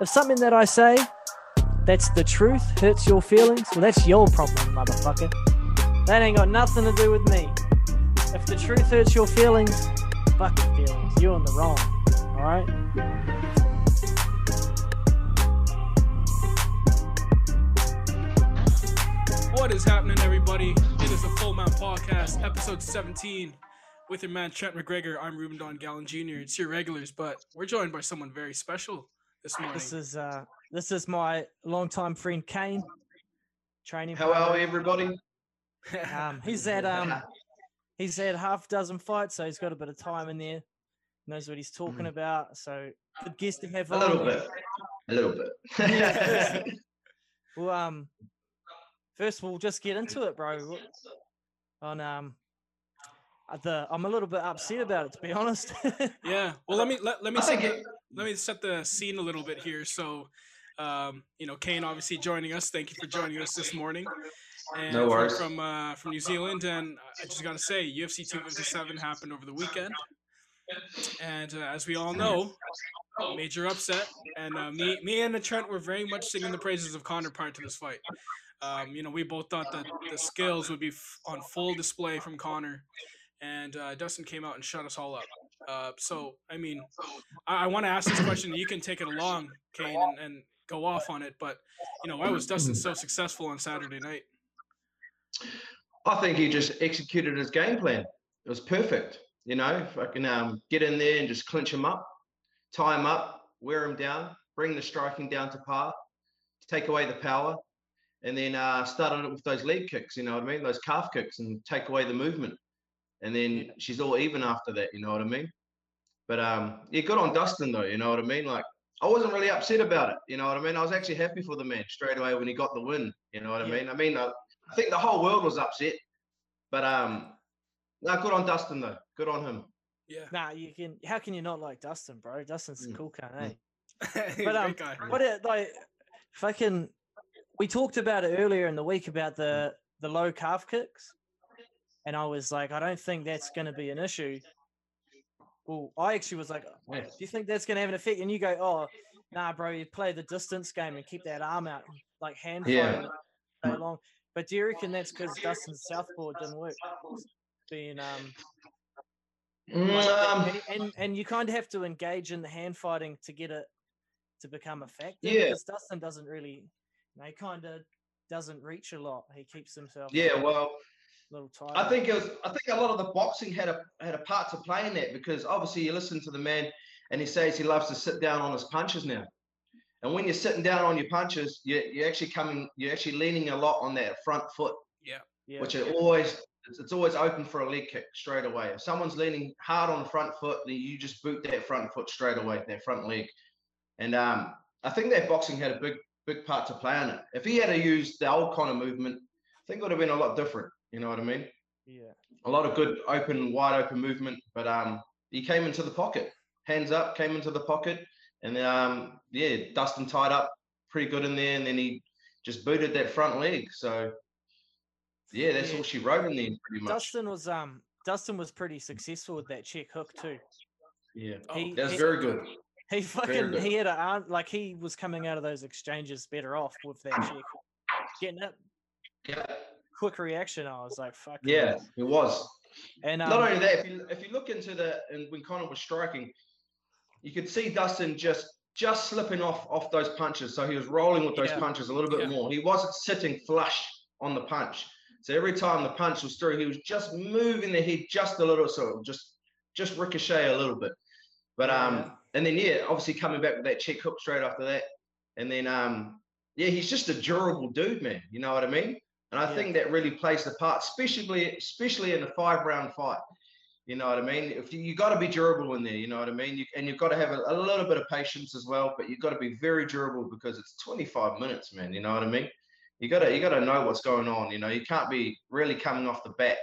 if something that I say that's the truth hurts your feelings, well, that's your problem, motherfucker. That ain't got nothing to do with me. If the truth hurts your feelings, fuck your feelings. You're in the wrong. All right. What is happening, everybody? It is a Full Mount Podcast, episode 17. With your man Trent McGregor, I'm Reuben Dongalen Jr. It's your regulars, but we're joined by someone very special this morning. This is uh this is my longtime friend Kane. Training. Hello, partner. everybody. Um, he's had um he's had half a dozen fights, so he's got a bit of time in there. Knows what he's talking Mhm. about. So good guest to have A little bit. A little bit. Yeah. Well, um, first we'll just get into it, bro. What- On um, the I'm a little bit upset about it to be honest. yeah. Well, let me let, let me set the, let me set the scene a little bit here. So, um, you know, Kane obviously joining us. Thank you for joining us this morning. And No from- worries. From uh, from New Zealand, and I just gotta say, UFC 257 happened over the weekend, and uh, as we all know, major upset. And uh, me me and Trent were very much singing the praises of Conor prior to this fight. Um, you know, we both thought that the skills would be f- on full display from Conor, and uh, Dustin came out and shut us all up. Uh, so, I mean, I, I want to ask this question. You can take it along, Kane, and, and go off on it. But you know, why was Dustin so successful on Saturday night? I think he just executed his game plan. It was perfect. You know, fucking um, get in there and just clinch him up, tie him up, wear him down, bring the striking down to par, take away the power, and then uh, started it with those leg kicks. You know what I mean? Those calf kicks and take away the movement. And then she's all even after that. You know what I mean? But um, yeah, good on Dustin though. You know what I mean? Like I wasn't really upset about it. You know what I mean? I was actually happy for the man straight away when he got the win. You know what I mean? I mean, uh, I think the whole world was upset. But um, no, good on Dustin though. Good on him. Yeah, nah, you can. How can you not like Dustin, bro? Dustin's a Mm, cool cunt, mm. eh? He's But a um, great guy. what it like? Fucking. We talked about it earlier in the week about the the low calf kicks, and I was like, I don't think that's going to be an issue. Well, I actually was like, do you think that's going to have an effect? And you go, oh, nah, bro, you play the distance game and keep that arm out, like hand Yeah. so long. But do you reckon that's because Dustin's southpaw didn't work? Being um, Um, and, and you kind of have to engage in the hand fighting to get it to become effective. Yeah. Because Dustin doesn't really, you know, he kind of doesn't reach a lot. He keeps himself yeah, well, little tight. I think it was. I think a lot of the boxing had a had a part to play in that because obviously you listen to the man and he says he loves to sit down on his punches now. And when you're sitting down on your punches, you're, you're actually coming. You're actually leaning a lot on that front foot, yeah. which it always it's, it's always open for a leg kick straight away. If someone's leaning hard on the front foot, then you just boot that front foot straight away, that front leg. And um, I think that boxing had a big big part to play in it. If he had to use the old kind of movement, I think it would have been a lot different. You know what I mean? yeah. a lot of good open, wide open movement, but um, he came into the pocket, hands up, came into the pocket, and um, yeah, Dustin tied up pretty good in there, and then he just booted that front leg. So yeah, that's Yeah. all she wrote in there, pretty much. Dustin was um Dustin was pretty successful with that check hook too. yeah, Oh, He, that's he, very good. he fucking good. he had a arm like he was coming out of those exchanges better off with that check. Getting it Yeah, quick reaction. I was like, fuck yeah, it was. And um, Not only that, if you if you look into the and when Conor was striking, you could see Dustin just just slipping off off those punches. So he was rolling with those Yeah. punches a little bit Yeah. more. He wasn't sitting flush on the punch. So every time the punch was through, he was just moving the head just a little, so it would just just ricochet a little bit. But um, Yeah. and then yeah, obviously coming back with that check hook straight after that, and then um, yeah, he's just a durable dude, man. You know what I mean? And I Yeah. think that really plays the part, especially especially in a five round fight. You know what I mean? If you, you got to be durable in there, you know what I mean? You, and you've got to have a, a little bit of patience as well, but you've got to be very durable because it's 25 minutes, man. You know what I mean? You got to you got to know what's going on. You know, you can't be really coming off the bat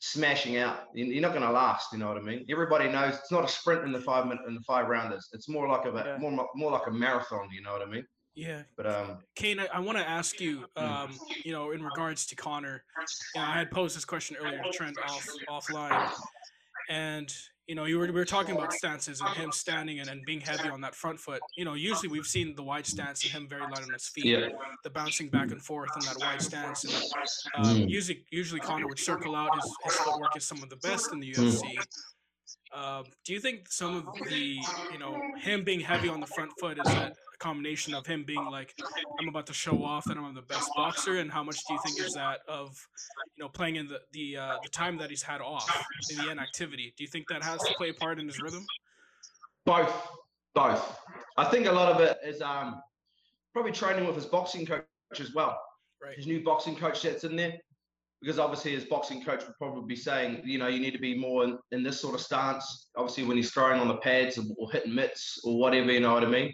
smashing out. You- You're not going to last. You know what I mean? Everybody knows it's not a sprint in the five minute in the five rounders. It's more like a Yeah. more more like a marathon. You know what I mean? Yeah, But um, Kane, I, I want to ask you, Mm. um, you know, in regards to Conor. You know, I had posed this question earlier to Trent off offline, and you know, you were we were talking about stances and him standing and, and being heavy on that front foot. You know, usually we've seen the wide stance and him very light on his feet, Yeah. the bouncing back and forth in that wide stance. And um, Mm. usually, usually Conor would circle out. His, his footwork is some of the best in the Mm. UFC. Um, do you think some of the, you know, him being heavy on the front foot is that a combination of him being like, I'm about to show off that I'm the best boxer, and how much do you think is that of, you know, playing in the the uh, the time that he's had off in the inactivity? Do you think that has to play a part in his rhythm? Both, both. I think a lot of it is um probably training with his boxing coach as well. Right. His new boxing coach that's in there, because obviously his boxing coach would probably be saying, you know, you need to be more in, in this sort of stance. Obviously, when he's throwing on the pads or, hitting mitts or whatever, you know what I mean.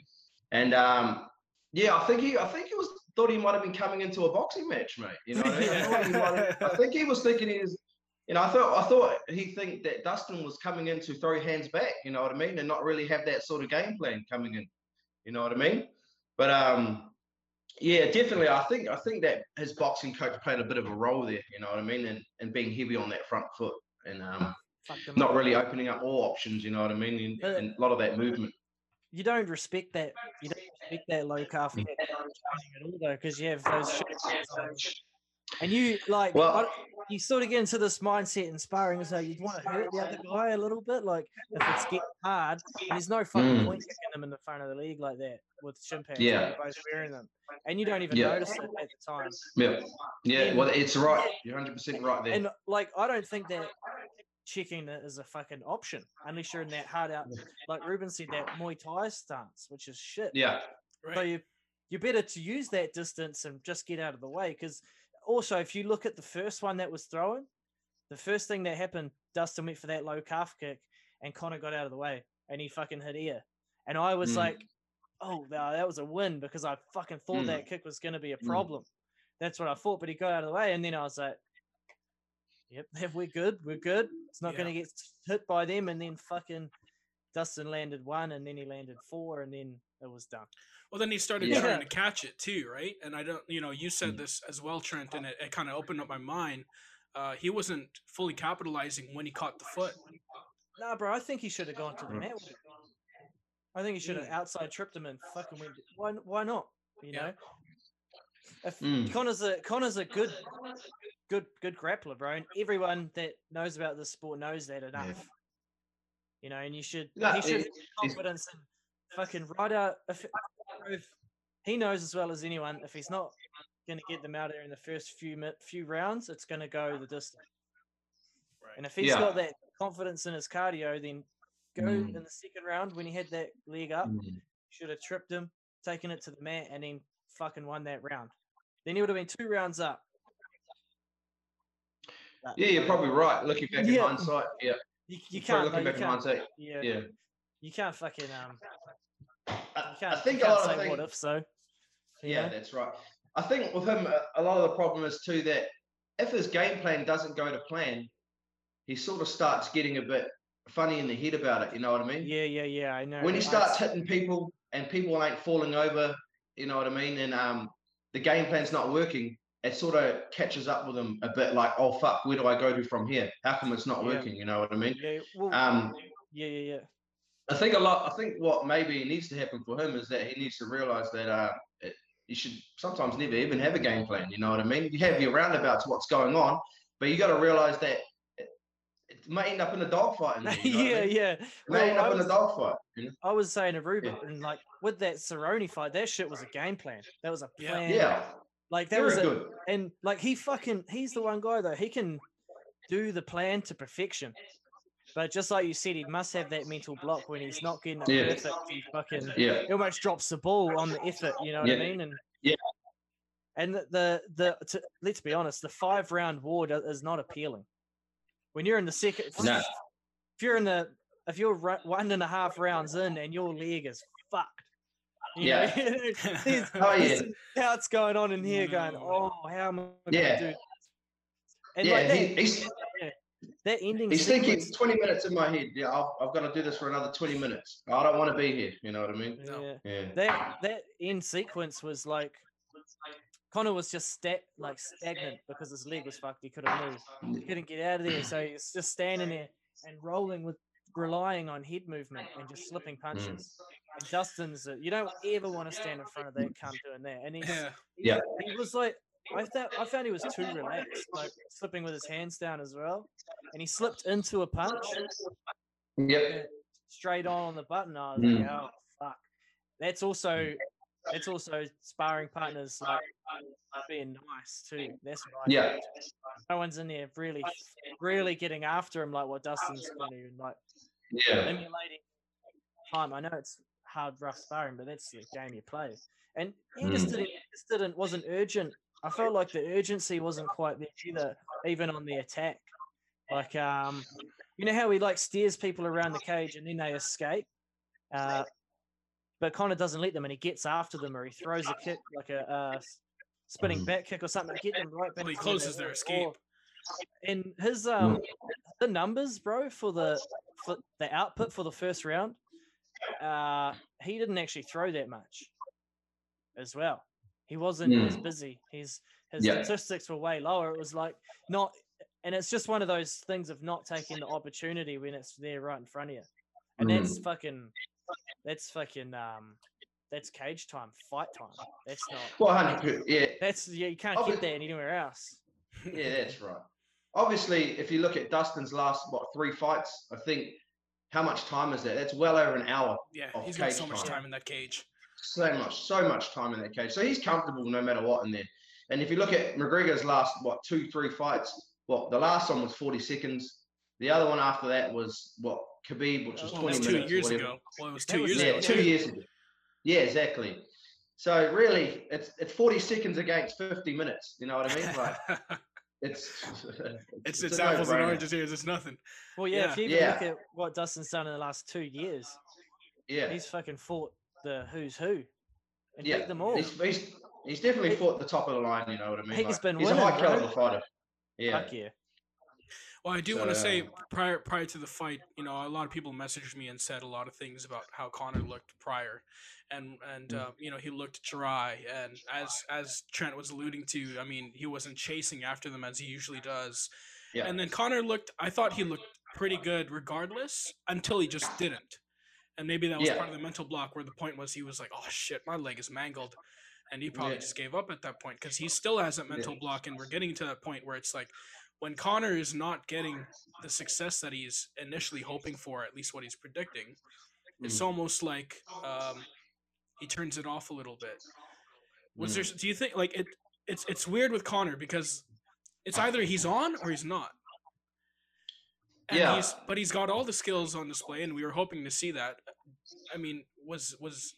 And um, yeah, I think he, I think he was thought he might have been coming into a boxing match, mate. You know, what I, mean? I, thought he might have- I think he was thinking he was. You know, I thought I thought he think that Dustin was coming in to throw hands back. You know what I mean, and not really have that sort of game plan coming in. You know what I mean? But um, yeah, definitely. I think I think that his boxing coach played a bit of a role there. You know what I mean, and and being heavy on that front foot and um, not really opening up all options. You know what I mean, and, and a lot of that movement. You don't respect that. You don't respect that low calf at all though, because you have those. And you like, Well- you sort of get into this mindset in sparring, so you'd want to hurt the other guy a little bit. Like if it's getting hard, and there's no fucking Mm. point kicking them in the front of the league like that with shin pads. Yeah. both wearing them, and you don't even Yeah. notice it at the time. Yeah, yeah. then- Well, it's right. You're 100 percent right there. And like, I don't think that checking it is a fucking option unless you're in that hard out, like Reuben said, that Muay Thai stance, which is shit. yeah, Right. So you you better to use that distance and just get out of the way. Because also, if you look at the first one that was thrown, the first thing that happened, Dustin went for that low calf kick, and Conor got out of the way, and he fucking hit ear. And I was Mm. like, "Oh, that was a win," because I fucking thought Mm. that kick was going to be a Mm. problem. That's what I thought, but he got out of the way, and then I was like, "Yep, we're good, we're good. It's not Yeah. going to get hit by them." And then fucking Dustin landed one, and then he landed four, and then it was done. Well, then he started Yeah. trying to catch it too, right? And I don't, you know, you said Mm. this as well, Trent, and it, it kind of opened up my mind. Uh, he wasn't fully capitalizing when he caught the foot. Nah, bro, I think he should have gone to the Mm. mat. I think he should have Mm. outside tripped him and fucking went. Why? Why not? You Yeah. know, if Mm. Conor's a Conor's a good, good, good grappler, bro, and everyone that knows about this sport knows that enough. You know, and you should No, he should it- have confidence in fucking right out. If, if he knows as well as anyone, if he's not going to get them out there in the first few few rounds, it's going to go the distance. Right. And if he's Yeah. got that confidence in his cardio, then go Mm. in the second round when he had that leg up, Mm. should have tripped him, taken it to the mat, and then fucking won that round. Then he would have been two rounds up. But yeah, you're probably right. Looking back in Yeah. hindsight, yeah, You, you can't. looking though, back you in can't hindsight, yeah, yeah. You can't fucking um. I, I think a lot of say what if so. Yeah, know? that's right. I think with him, a- lot of the problem is too that if his game plan doesn't go to plan, he sort of starts getting a bit funny in the head about it. You know what I mean? Yeah, yeah, yeah. I know. When he I- starts hitting people and people ain't falling over, you know what I mean, and um, the game plan's not working, it sort of catches up with him a bit. Like, oh fuck, where do I go to from here? How come it's not Yeah. working? You know what I mean? Yeah, well, Um, yeah, yeah, yeah. I think a lot. I think what maybe needs to happen for him is that he needs to realize that uh, it, you should sometimes never even have a game plan. You know what I mean? You have your roundabouts, what's going on, but you got to realize that it, it may end up in a dogfight. in you know what I yeah, mean? yeah. It may end Well, I up in was- a dogfight. You know? I was saying to Reuben, and like with that Cerrone fight, that shit was a game plan. That was a Yeah. plan. Yeah, Like that very was a, good. and like he fucking he's the one guy though. He can do the plan to perfection. But just like you said, he must have that mental block when he's not getting it Yeah. perfect. He fucking Yeah, he almost drops the ball on the effort. You know what I mean? And Yeah. And the the, the to, let's be honest, the five round war is not appealing. When you're in the second, No. if you're in the if you're one and a half rounds in and your leg is fucked. you know, there's- Oh, yeah. there's Shouts going on in here, going, mm. "Oh, how am I going to do?" this?" And yeah. like that, he, he's that ending he's thinking sequence, 20 minutes in my head. Yeah, I've, I've got to do this for another 20 minutes. I don't want to be here. You know what I mean? Yeah, Yeah. that that end sequence was like Connor was just sta- like stagnant because his leg was fucked. He couldn't move. He couldn't get out of there, so he was just standing there and rolling with relying on head movement and just slipping punches. And Dustin's, uh, you don't ever want to stand in front of that cunt doing that. And he's, Yeah. he- Yeah. he was like, I thought I found he was too relaxed, like slipping with his hands down as well. And he slipped into a punch Yep. straight on on the button. I was Mm. like, oh fuck. That's also that's also sparring partners like being nice too. That's I Yeah. No one's in there really really getting after him like what Dustin's going to like Yeah. emulating time. I know it's hard, rough sparring, but that's the game you play. And he just Mm. didn't, he just didn't, wasn't urgent. I felt like the urgency wasn't quite there either, even on the attack. Like, um, you know how he like steers people around the cage and then they escape, uh, but Conor doesn't let them, and he gets after them or he throws a kick like a uh, spinning Mm. back kick or something to get them right back. Well, he to where they closes their escape. And his um the numbers, bro, for the for the output for the first round, uh, he didn't actually throw that much as well. He wasn't as Mm. busy. His his Yeah. statistics were way lower. It was like not, and it's just one of those things of not taking the opportunity when it's there right in front of you, and Mm. that's fucking, that's fucking um, that's cage time, fight time. That's not. Well, hundred. Yeah. That's yeah, you can't Obvi- get that anywhere else. Yeah, that's right. Obviously, if you look at Dustin's last what three fights, I think how much time is that? That's well over an hour. Yeah, of he's got so much time. time in that cage. So much, so much time in that cage. So he's comfortable no matter what in there. And if you look at McGregor's last what two, three fights, well, the last one was forty seconds. The other one after that was what Khabib, which was Well, twenty was two minutes. years ago. Well, it was two was years Yeah, ago. two too. years ago. Yeah, exactly. So really, it's it's forty seconds against fifty minutes. You know what I mean? Like it's it's a it's apples and no-brainer. oranges here. It's nothing. Well, yeah, if you even look at what Dustin's done in the last two years, Yeah, he's fucking fought the who's who and yeah. beat them all. He's, he's, he's definitely He- fought the top of the line. You know what I mean? he's Like, been he's winning, a high caliber fighter. Yeah, Fuck yeah. Well, I do So, want to say uh, prior prior to the fight, you know, a lot of people messaged me and said a lot of things about how Conor looked prior, and and Mm. uh, you know he looked dry, and as as Trent was alluding to, I mean he wasn't chasing after them as he usually does, yeah. and then Conor looked. I thought he looked pretty good regardless until he just didn't, and maybe that was Yeah. part of the mental block where the point was he was like, oh shit, my leg is mangled. And he probably Yeah. just gave up at that point because he still has that mental block, and we're getting to that point where it's like, when Conor is not getting the success that he's initially hoping for, at least what he's predicting, it's Mm. almost like um, he turns it off a little bit. Was Mm. there? Do you think like it? It's it's weird with Conor because it's either he's on or he's not. And Yeah. He's, but he's got all the skills on display, and we were hoping to see that. I mean, was was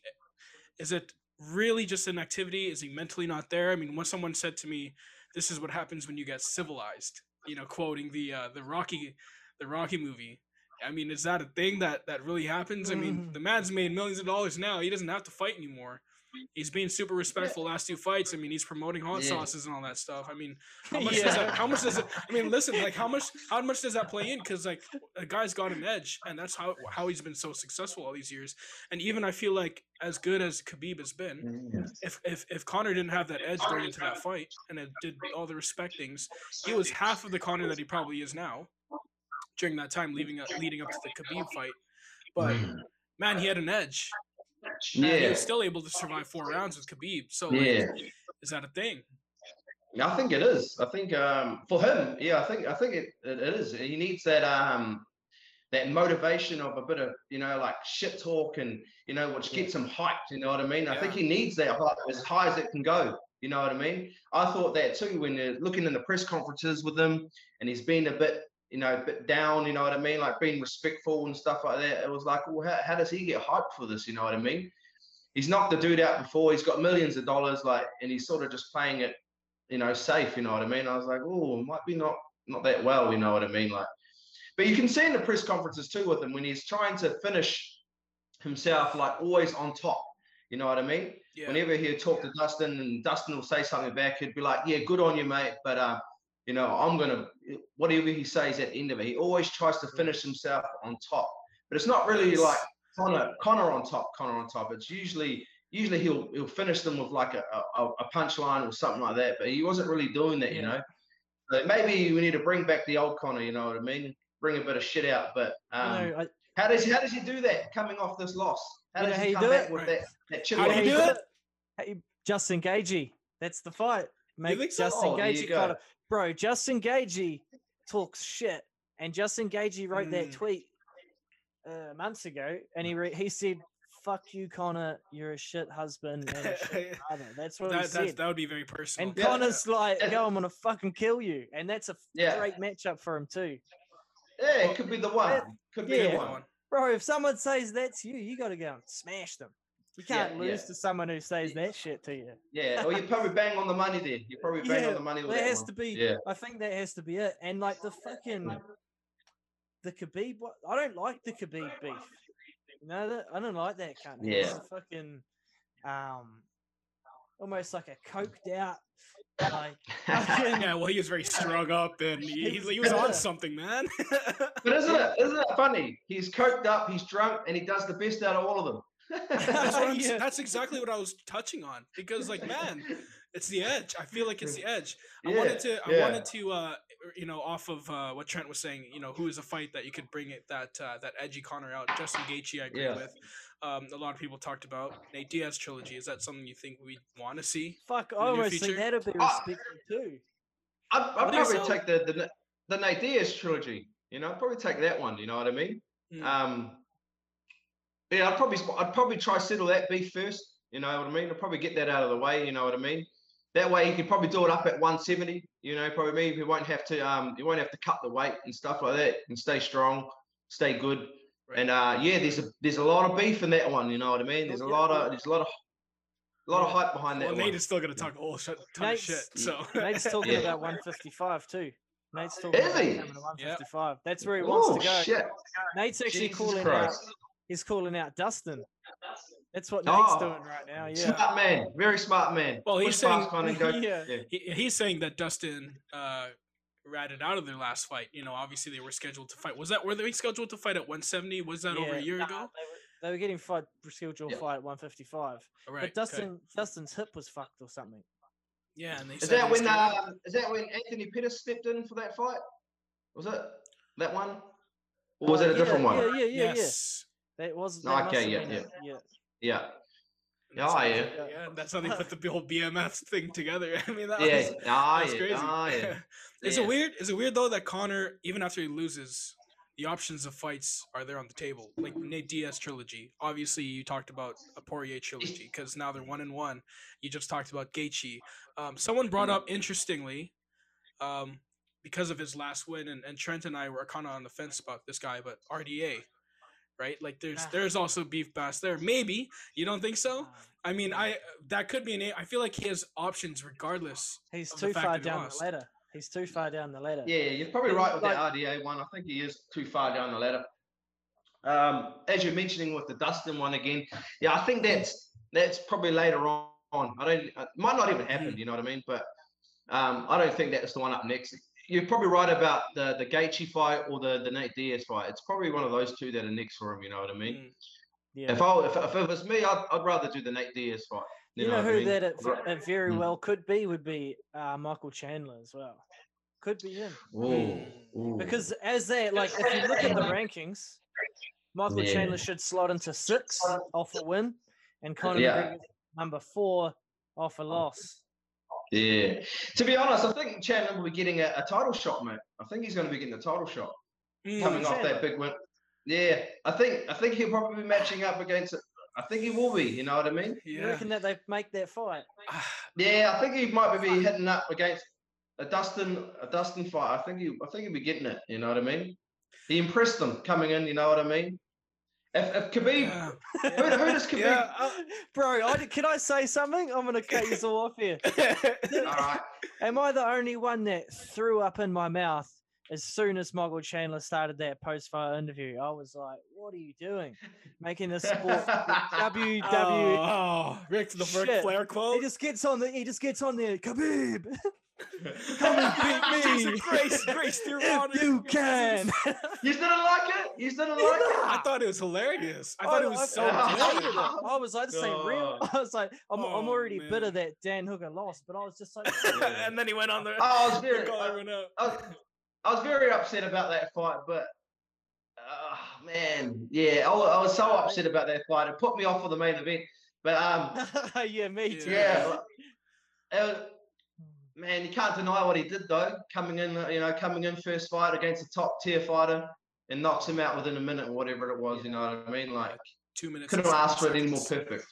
is it really just an activity? Is he mentally not there? I mean, when someone said to me, "This is what happens when you get civilized," you know, quoting the uh, the Rocky the Rocky movie. I mean, is that a thing that that really happens? I mean, Mhm. the man's made millions of dollars now. He doesn't have to fight anymore. He's being super respectful last two fights. I mean, he's promoting hot Yeah. sauces and all that stuff. I mean, how much does that? How much does it? I mean, listen, like how much? How much does that play in? Because like a guy's got an edge, and that's how how he's been so successful all these years. And even I feel like as good as Khabib has been, Yeah. if if if Conor didn't have that edge going into that fight, and it did all the respect things, he was half of the Conor that he probably is now. During that time, leading up leading up to the Khabib fight, but mm. man, he had an edge. And he Yeah, was still able to survive four rounds with Khabib. So like, yeah. is that a thing? I think it is. I think um, for him, yeah, I think I think it, it is. He needs that um, that motivation of a bit of you know like shit talk and you know which gets him hyped. You know what I mean? I think he needs that hype as high as it can go. You know what I mean? I thought that too when you're looking in the press conferences with him, and he's been a bit you know a bit down. You know what I mean? Like being respectful and stuff like that. It was like, well, how, how does he get hyped for this? You know what I mean? He's knocked the dude out before. He's got millions of dollars, like, and he's sort of just playing it you know, safe, you know what I mean? I was like, oh, might be not not that well, you know what I mean? Like, but you can see in the press conferences too with him when he's trying to finish himself like always on top. You know what I mean? Yeah. Whenever he'd talk to Dustin and Dustin will say something back, he'd be like, Yeah, good on you, mate. But uh, you know, I'm gonna whatever he says at the end of it, he always tries to finish himself on top. But it's not really like Conor, Conor on top, Conor on top. It's usually usually he'll he'll finish them with like a, a, a punchline or something like that. But he wasn't really doing that, you know. So maybe we need to bring back the old Conor, you know what I mean? Bring a bit of shit out. But um, no, I, How does how does he do that coming off this loss? How does he how come do back it? with that that chip? How do you do it? Hey, Justin Gaethje. That's the fight. Make think so? Justin Oh, there you Conor. Bro, Justin Gaethje talks shit. And Justin Gaethje wrote that Mm. tweet uh, months ago. And he re- he said, Fuck you, Conor. You're a shit husband and a shit father. That's what that, he that's, said. that would be very personal. and Yeah. Conor's like, Yeah. Yo, I'm going to fucking kill you. And that's a Yeah. great matchup for him, too. Yeah, it could be the one. Could be Yeah. the one. Bro, if someone says that's you, you got to go and smash them. You can't lose yeah. to someone who says that shit to you. Yeah, or you probably bang on the money there. You probably bang Yeah, on the money with That that has one. to be. Yeah. I think that has to be it. And like the fucking the Khabib, I don't like the Khabib beef. You know that I don't like that kind. Of, Yeah. a fucking um, almost like a coked out, like fucking, Yeah, well, he was very strung up and he, he, he was on something, man. But isn't it isn't it funny? He's coked up, he's drunk, and he does the best out of all of them. That's, what I'm, Yeah. that's exactly what I was touching on because, like, man, it's the edge. I feel like it's the edge. I Yeah, wanted to, I yeah. wanted to, uh, you know, off of uh, what Trent was saying, you know, who is a fight that you could bring it that uh, that edgy Conor out. Justin Gaethje, I agree Yeah. with. Um, a lot of people talked about Nate Diaz trilogy. Is that something you think we want to see? fuck. I In your almost future? think that'd be Ah. respectful too. I'd, I'd What do you probably say? take the, the the Nate Diaz trilogy. You know, I'd probably take that one. You know what I mean? Mm. Um, yeah, I'd probably I'd probably try settle that beef first. You know what I mean? I'd probably get that out of the way. You know what I mean? That way, you could probably do it up at 170. You know, probably maybe you won't have to um you won't have to cut the weight and stuff like that, and stay strong, stay good. Right. And uh, yeah, there's a there's a lot of beef in that one. You know what I mean? There's a lot of there's a lot of a lot of hype behind that well, one. Nate is still gonna talk all shit, ton Nate's- of shit. So Nate's talking Yeah. about 155 too. Nate's talking Is about he? coming to 155. That's where he wants Oh to go. shit! Nate's actually Jesus calling Christ! out. He's calling out Dustin. That's what Nate's Oh, doing right now. Yeah. Smart man, very smart man. Well, he's Push saying- go- Yeah. yeah. he, he's saying that Dustin uh, ratted out of their last fight. You know, obviously they were scheduled to fight. Was that were they scheduled to fight at 170? Was that over a year Nah, ago? They were, they were getting fight scheduled Yeah. fight at 155. All right. but okay. Dustin Dustin's hip was fucked or something. Yeah, and they Is that he when uh, is that when Anthony Pettis stepped in for that fight? Was it that one? Or was Uh, it a yeah, different one? Yeah, yeah, yeah, yes. Yeah. That was. No, okay, must yeah, have been it, yeah. Yeah. And that's Oh, how yeah. yeah. and That's how they put the whole BMF thing together. I mean, that Yeah. was Ah, that's yeah. crazy. Ah, yeah. is it weird? Is it weird though that Conor, even after he loses, the options of fights are there on the table? Like Nate Diaz trilogy. Obviously, you talked about a Poirier trilogy because now they're one and one. You just talked about Gaethje. Um, someone brought up interestingly, um, because of his last win, and, and Trent and I were kind of on the fence about this guy, but RDA. Right, like there's Nah. there's also beef bass there. Maybe you don't think so. I mean, I that could be an. a- I feel like he has options regardless. he's too far down lost. the ladder. He's too far down the ladder. Yeah, you're probably right with like- that RDA one. I think he is too far down the ladder. Um, as you're mentioning with the Dustin one again, yeah, I think that's that's probably later on. I don't. It might not even happen. You know what I mean? But um, I don't think that's the one up next. You're probably right about the the Gaethje fight or the the Nate Diaz fight. It's probably one of those two that are next for him. You know what I mean? Mm. Yeah. If I if, if it was me, I'd, I'd rather do the Nate Diaz fight. You, know, what I who mean? that it, it very Mm. well could be would be uh, Michael Chandler as well. Could be him Ooh, ooh. because as they like, if you look at the rankings, Michael Yeah. Chandler should slot into six off a win, and Conor Yeah. McGregor number four off a loss. Yeah. To be honest, I think Chandler will be getting a, a title shot, mate. I think he's going to be getting a title shot Mm. coming off that big win. Yeah, I think I think he'll probably be matching up against. I think he will be. You know what I mean? Yeah. You Yeah. reckon that they make that fight? Ah, Yeah, I think he might be hitting up against a Dustin a Dustin fight. I think he I think he'll be getting it. You know what I mean? He impressed them coming in. You know what I mean? If, if Khabib, yeah. who, who does Khabib? Yeah, uh, Bro, I, can I say something? I'm gonna cut you all off here. All right. Am I the only one that threw up in my mouth as soon as Michael Chandler started that post-fight interview? I was like, "What are you doing? Making this sport WWE?" Oh, oh, Rick the Ric Shit. Flair He just gets on the. He just gets on there. Khabib, come and beat me Grace, Grace, your honor. if you can. You didn't like it? You didn't like it? I thought it was hilarious. I thought it was so I good. I was like, this ain't real. I was like, I'm, I'm Oh, already man. bitter that Dan Hooker lost, but I was just like, and then he went on there. I was the very, call I, everyone. I was, I was very upset about that fight, but uh, man, yeah, I, I was so upset about that fight. It put me off for the main event. But um, yeah, me too. yeah, it was- man, you can't deny what he did though. Coming in, uh, you know, coming in first fight against a top tier fighter and knocks him out within a minute or whatever it was. You know what I mean? Like, Two minutes. couldn't ask have asked for it any more perfect.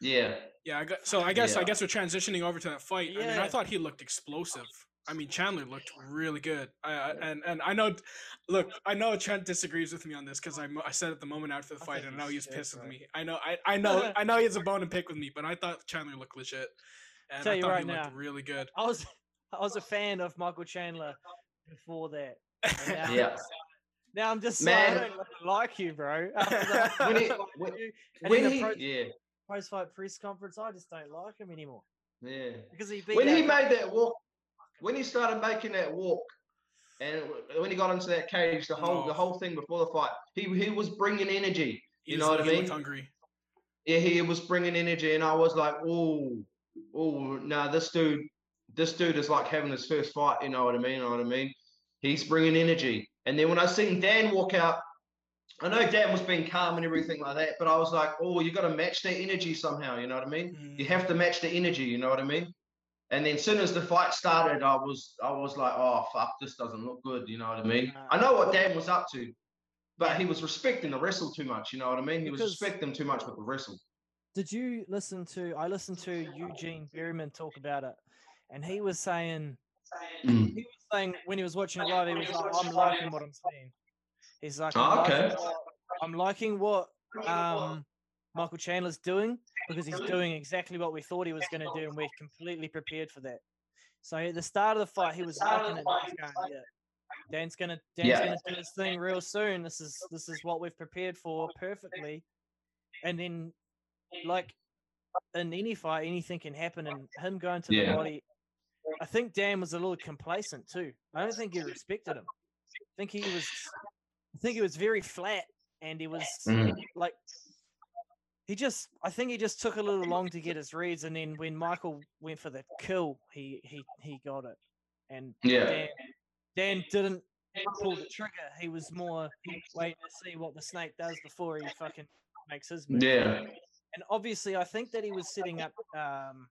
Yeah, Yeah, I got, so I guess I guess we're transitioning over to that fight. I mean, I thought he looked explosive. I mean, Chandler looked really good. I, I, and and I know, look, I know Trent disagrees with me on this because I, I said at the moment after the fight, think and I know he's he's shit, pissed with me. I know, I, I know, I know he has a bone to pick with me, but I thought Chandler looked legit, and Tell I you right he now. really good. I was I was a fan of Michael Chandler before that. and now, yeah. Now I'm just Man. Man. I don't like you, bro. That When he- fight when- you, and When in he, the pro- yeah, post-fight press conference, I just don't like him anymore yeah. because he beat when he that- made that walk, when he started making that walk, and when he got into that cage, the whole No. the oh. whole thing before the fight, he he was bringing energy. He You was- know what I he looked mean? Hungry. Yeah, he was bringing energy, and I was like, oh, oh, nah, this dude, this dude is like having his first fight. You know what I mean? You know what I mean? He's bringing energy. And then when I seen Dan walk out, I know Dan was being calm and everything like that, but I was like, oh, you got to match that energy somehow. You know what I mean? You Mm. have to match the energy. You know what I mean? And then soon as the fight started, I was I was like, oh fuck, this doesn't look good. You know what I mean? I know what Dan was up to, but he was respecting the wrestle too much. You know what I mean? He was Because- respecting too much with the wrestle. Did you listen to? I listened to Eugene Bareman talk about it, and he was saying Mm. he was saying when he was watching it live, he was like, "I'm liking what I'm seeing." He's like, Oh, okay. what, "I'm liking what um, Michael Chandler's doing because he's doing exactly what we thought he was going to do, and we're completely prepared for that." So at the start of the fight, he was looking at Dan's going, "Yeah, Dan's gonna Dan's Yeah. gonna do his thing real soon. This is this is what we've prepared for perfectly." And then, like in any fight, anything can happen, and him going to the body. I think Dan was a little complacent too. I don't think he respected him. I think he was. I think he was very flat, and he was Mm. like. He just, I think he just took a little long to get his reads, and then when Michael went for the kill, he he he got it, and Yeah. Dan, Dan didn't pull the trigger. He was more waiting to see what the snake does before he fucking makes his move. Yeah. And obviously, I think that he was setting up um,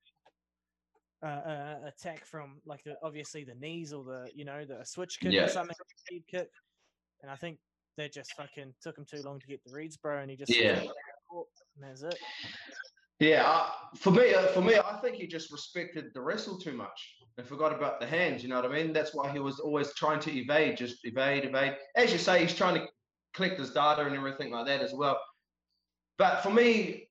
uh, uh, attack from like the, obviously the knees or the you know the switch kick Yeah. or something, speed kick. And I think they just fucking took him too long to get the reads, bro. And he just Yeah. that's it. Yeah, uh, for me, uh, for me, I think he just respected the wrestle too much and forgot about the hands. You know what I mean? That's why he was always trying to evade, just evade, evade. As you say, he's trying to collect his data and everything like that as well. But for me,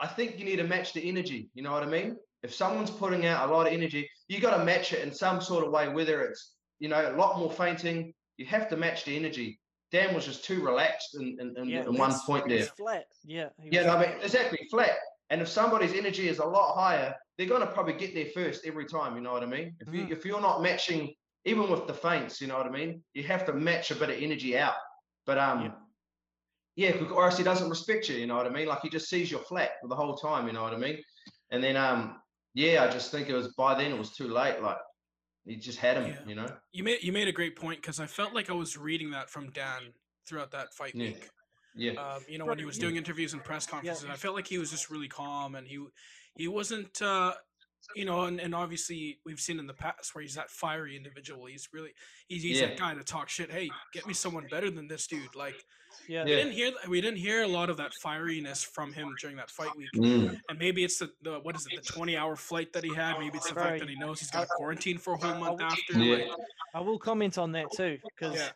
I think you need to match the energy. You know what I mean? If someone's putting out a lot of energy, you got to match it in some sort of way. Whether it's you know a lot more fainting, you have to match the energy. Dan was just too relaxed in, in, in, in one point there. flat. Yeah. Yeah, no, I mean, exactly, flat. And if somebody's energy is a lot higher, they're going to probably get there first every time. You know what I mean? If you Mhm. if you're not matching, even with the feints, you know what I mean? You have to match a bit of energy out. But um, yeah, bec- or else he doesn't respect you. You know what I mean? Like he just sees you're flat for the whole time. You know what I mean? And then um, yeah, I just think it was by then it was too late. Like he just had him. Yeah. You know? You made you made a great point because I felt like I was reading that from Dan throughout that fight Yeah. week. Yeah. Um, you know, when he was doing interviews and press conferences, I felt like he was just really calm and he he wasn't uh you know, and, and obviously we've seen in the past where he's that fiery individual. He's really he's, he's Yeah. that guy to talk shit. Hey, get me someone better than this dude. Like Yeah. we Yeah. didn't hear we didn't hear a lot of that fieriness from him during that fight week. Mm. And maybe it's the, the what is it, the twenty hour flight that he had. Maybe it's the fact that he knows he's got quarantine for a whole month I- after. Yeah. Like, I will comment on that too because yeah.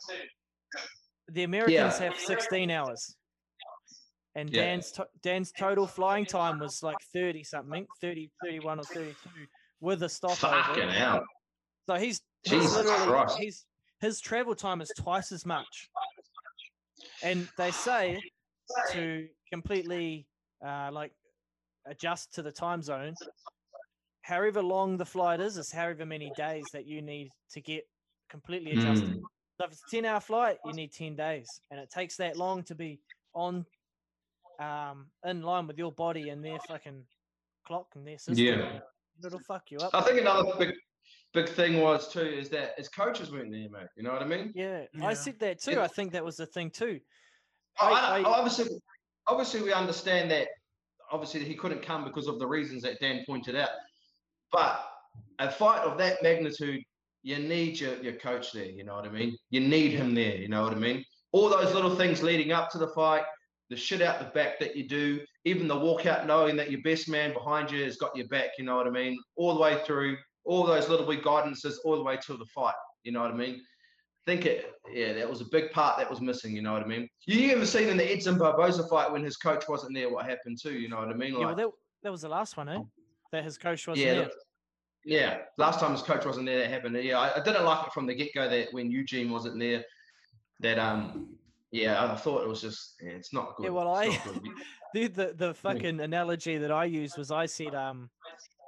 the Americans have 16 hours. And Yeah. Dan's to- Dan's total flying time was like 30 something, 30, 31 or 32 with a stopover. Fucking hell. So he's, he's Jesus literally Christ. he's his travel time is twice as much. And they say to completely uh, like adjust to the time zone, however long the flight is, is however many days that you need to get completely adjusted. Mm. So if it's a 10 hour flight, you need 10 days. And it takes that long to be on um in line with your body and their fucking clock and their system. Yeah. It'll fuck you up. I think another big, big thing was too is that his coaches weren't there, mate. You know what I mean? Yeah, Yeah. I said that too. Yeah. I think that was the thing too. I, I- I, I- obviously, obviously, we understand that. Obviously, he couldn't come because of the reasons that Dan pointed out. But a fight of that magnitude, you need your, your coach there. You know what I mean? You need him there. You know what I mean? All those little things leading up to the fight, the shit out the back that you do, even the walkout knowing that your best man behind you has got your back. You know what I mean? All the way through, all those little wee guidances, all the way to the fight. You know what I mean? think it, yeah, that was a big part that was missing. You know what I mean? You ever seen in the Edson Barboza fight when his coach wasn't there? What happened too? You know what I mean? Yeah, well, that, that was the last one, eh? That his coach wasn't yeah, there. that- yeah. Last time his coach wasn't there, that happened. Yeah, I, I didn't like it from the get go that when Eugene wasn't there, that um, yeah, I thought it was just, yeah, it's not good. Yeah, well, I-. The, the the fucking analogy that I used was I said, um,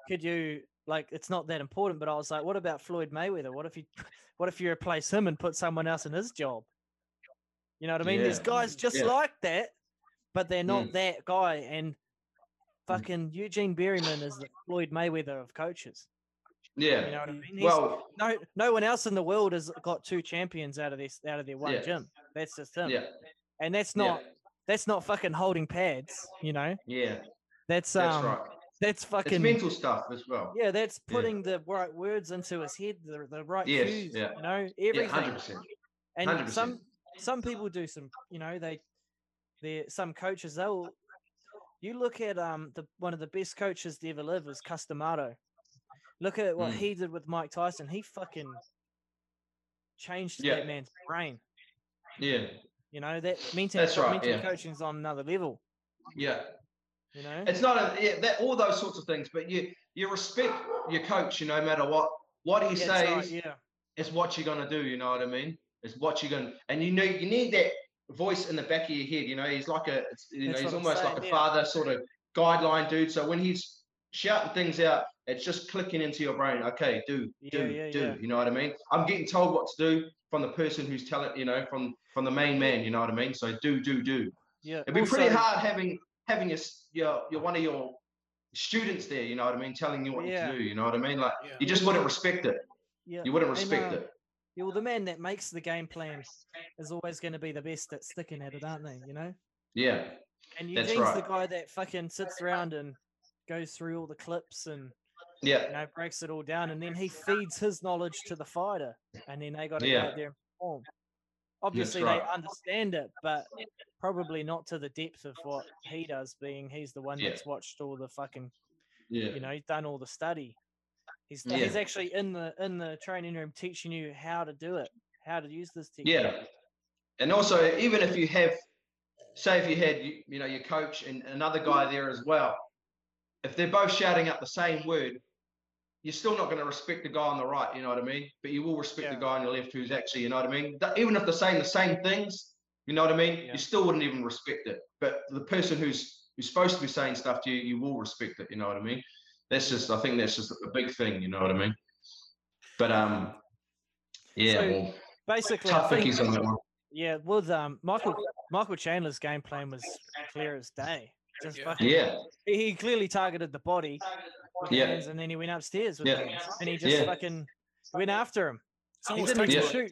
could you like it's not that important, but I was like, what about Floyd Mayweather? What if you what if you replace him and put someone else in his job? You know what I mean? There's guys just yeah. like that, but they're not Mm. that guy. And fucking Eugene Bareman is the Floyd Mayweather of coaches. yeah. You know what I mean? He's, well, no no one else in the world has got two champions out of this out of their one Yeah. gym. That's just him. yeah, And that's yeah, not that's not fucking holding pads, you know. yeah. That's That's um right. That's fucking It's mental stuff as well. yeah, that's Yeah. putting the right words into his head, the, the right Yes, cues, yeah. you know, everything. Yeah, hundred percent. and 100%. some some people do some, you know, they they some coaches they'll you look at um the one of the best coaches to ever live is Cus D'Amato. Look at what Mm. he did with Mike Tyson. He fucking changed Yeah. that man's brain. Yeah, You know, that mental, That's right, mental yeah. coaching's on another level. yeah. You know? It's not a, yeah, that all those sorts of things, but you you respect your coach, you know, no matter what what he Yeah, says right, yeah. is what you're gonna do. You know what I mean? It's what you're gonna, and you know you need that voice in the back of your head. You know, he's like a it's- you know he's almost like a yeah. father sort of guideline dude. So when he's shouting things out, it's just clicking into your brain. Okay, do do do. You know what I mean? I'm getting told what to do from the person who's telling. You know, from from the main man. You know what I mean? So do do do. Yeah. It'd be pretty hard having having your your your one of your students there. You know what I mean? Telling you what Yeah. to do. You know what I mean? Like Yeah. you just wouldn't respect it. Yeah. You wouldn't and, respect uh, it. Yeah, well, the man that makes the game plan is always going to be the best at sticking at it, aren't they? You know. Yeah. And Eugene's the guy that fucking sits around and goes through all the clips and Yeah. you know breaks it all down, and then he feeds his knowledge to the fighter, and then they got to go out there and perform. Obviously, right. they understand it, but probably not to the depth of what he does. Being he's the one Yeah. that's watched all the fucking, Yeah. you know, he's done all the study. He's Yeah. he's actually in the in the training room teaching you how to do it, how to use this technique. Yeah. And also, even if you have, say, if you had, you, you know, your coach and another guy there as well, if they're both shouting out the same word, you're still not going to respect the guy on the right. You know what I mean? But you will respect Yeah. the guy on your left who's actually, you know what I mean? That, even if they're saying the same things, you know what I mean? Yeah. You still wouldn't even respect it. But the person who's who's supposed to be saying stuff to you, you will respect it. You know what I mean? That's just, I think that's just a big thing. You know what I mean? But um, yeah, So, well, Basically, I tough think, on that one. yeah, with um Michael Michael Chandler's game plan was clear as day. Just Yeah. fucking, Yeah. he he clearly targeted the body, with the Yeah. hands, and then he went upstairs with Yeah. hands, and he just Yeah. fucking went after him. It's He didn't even shoot.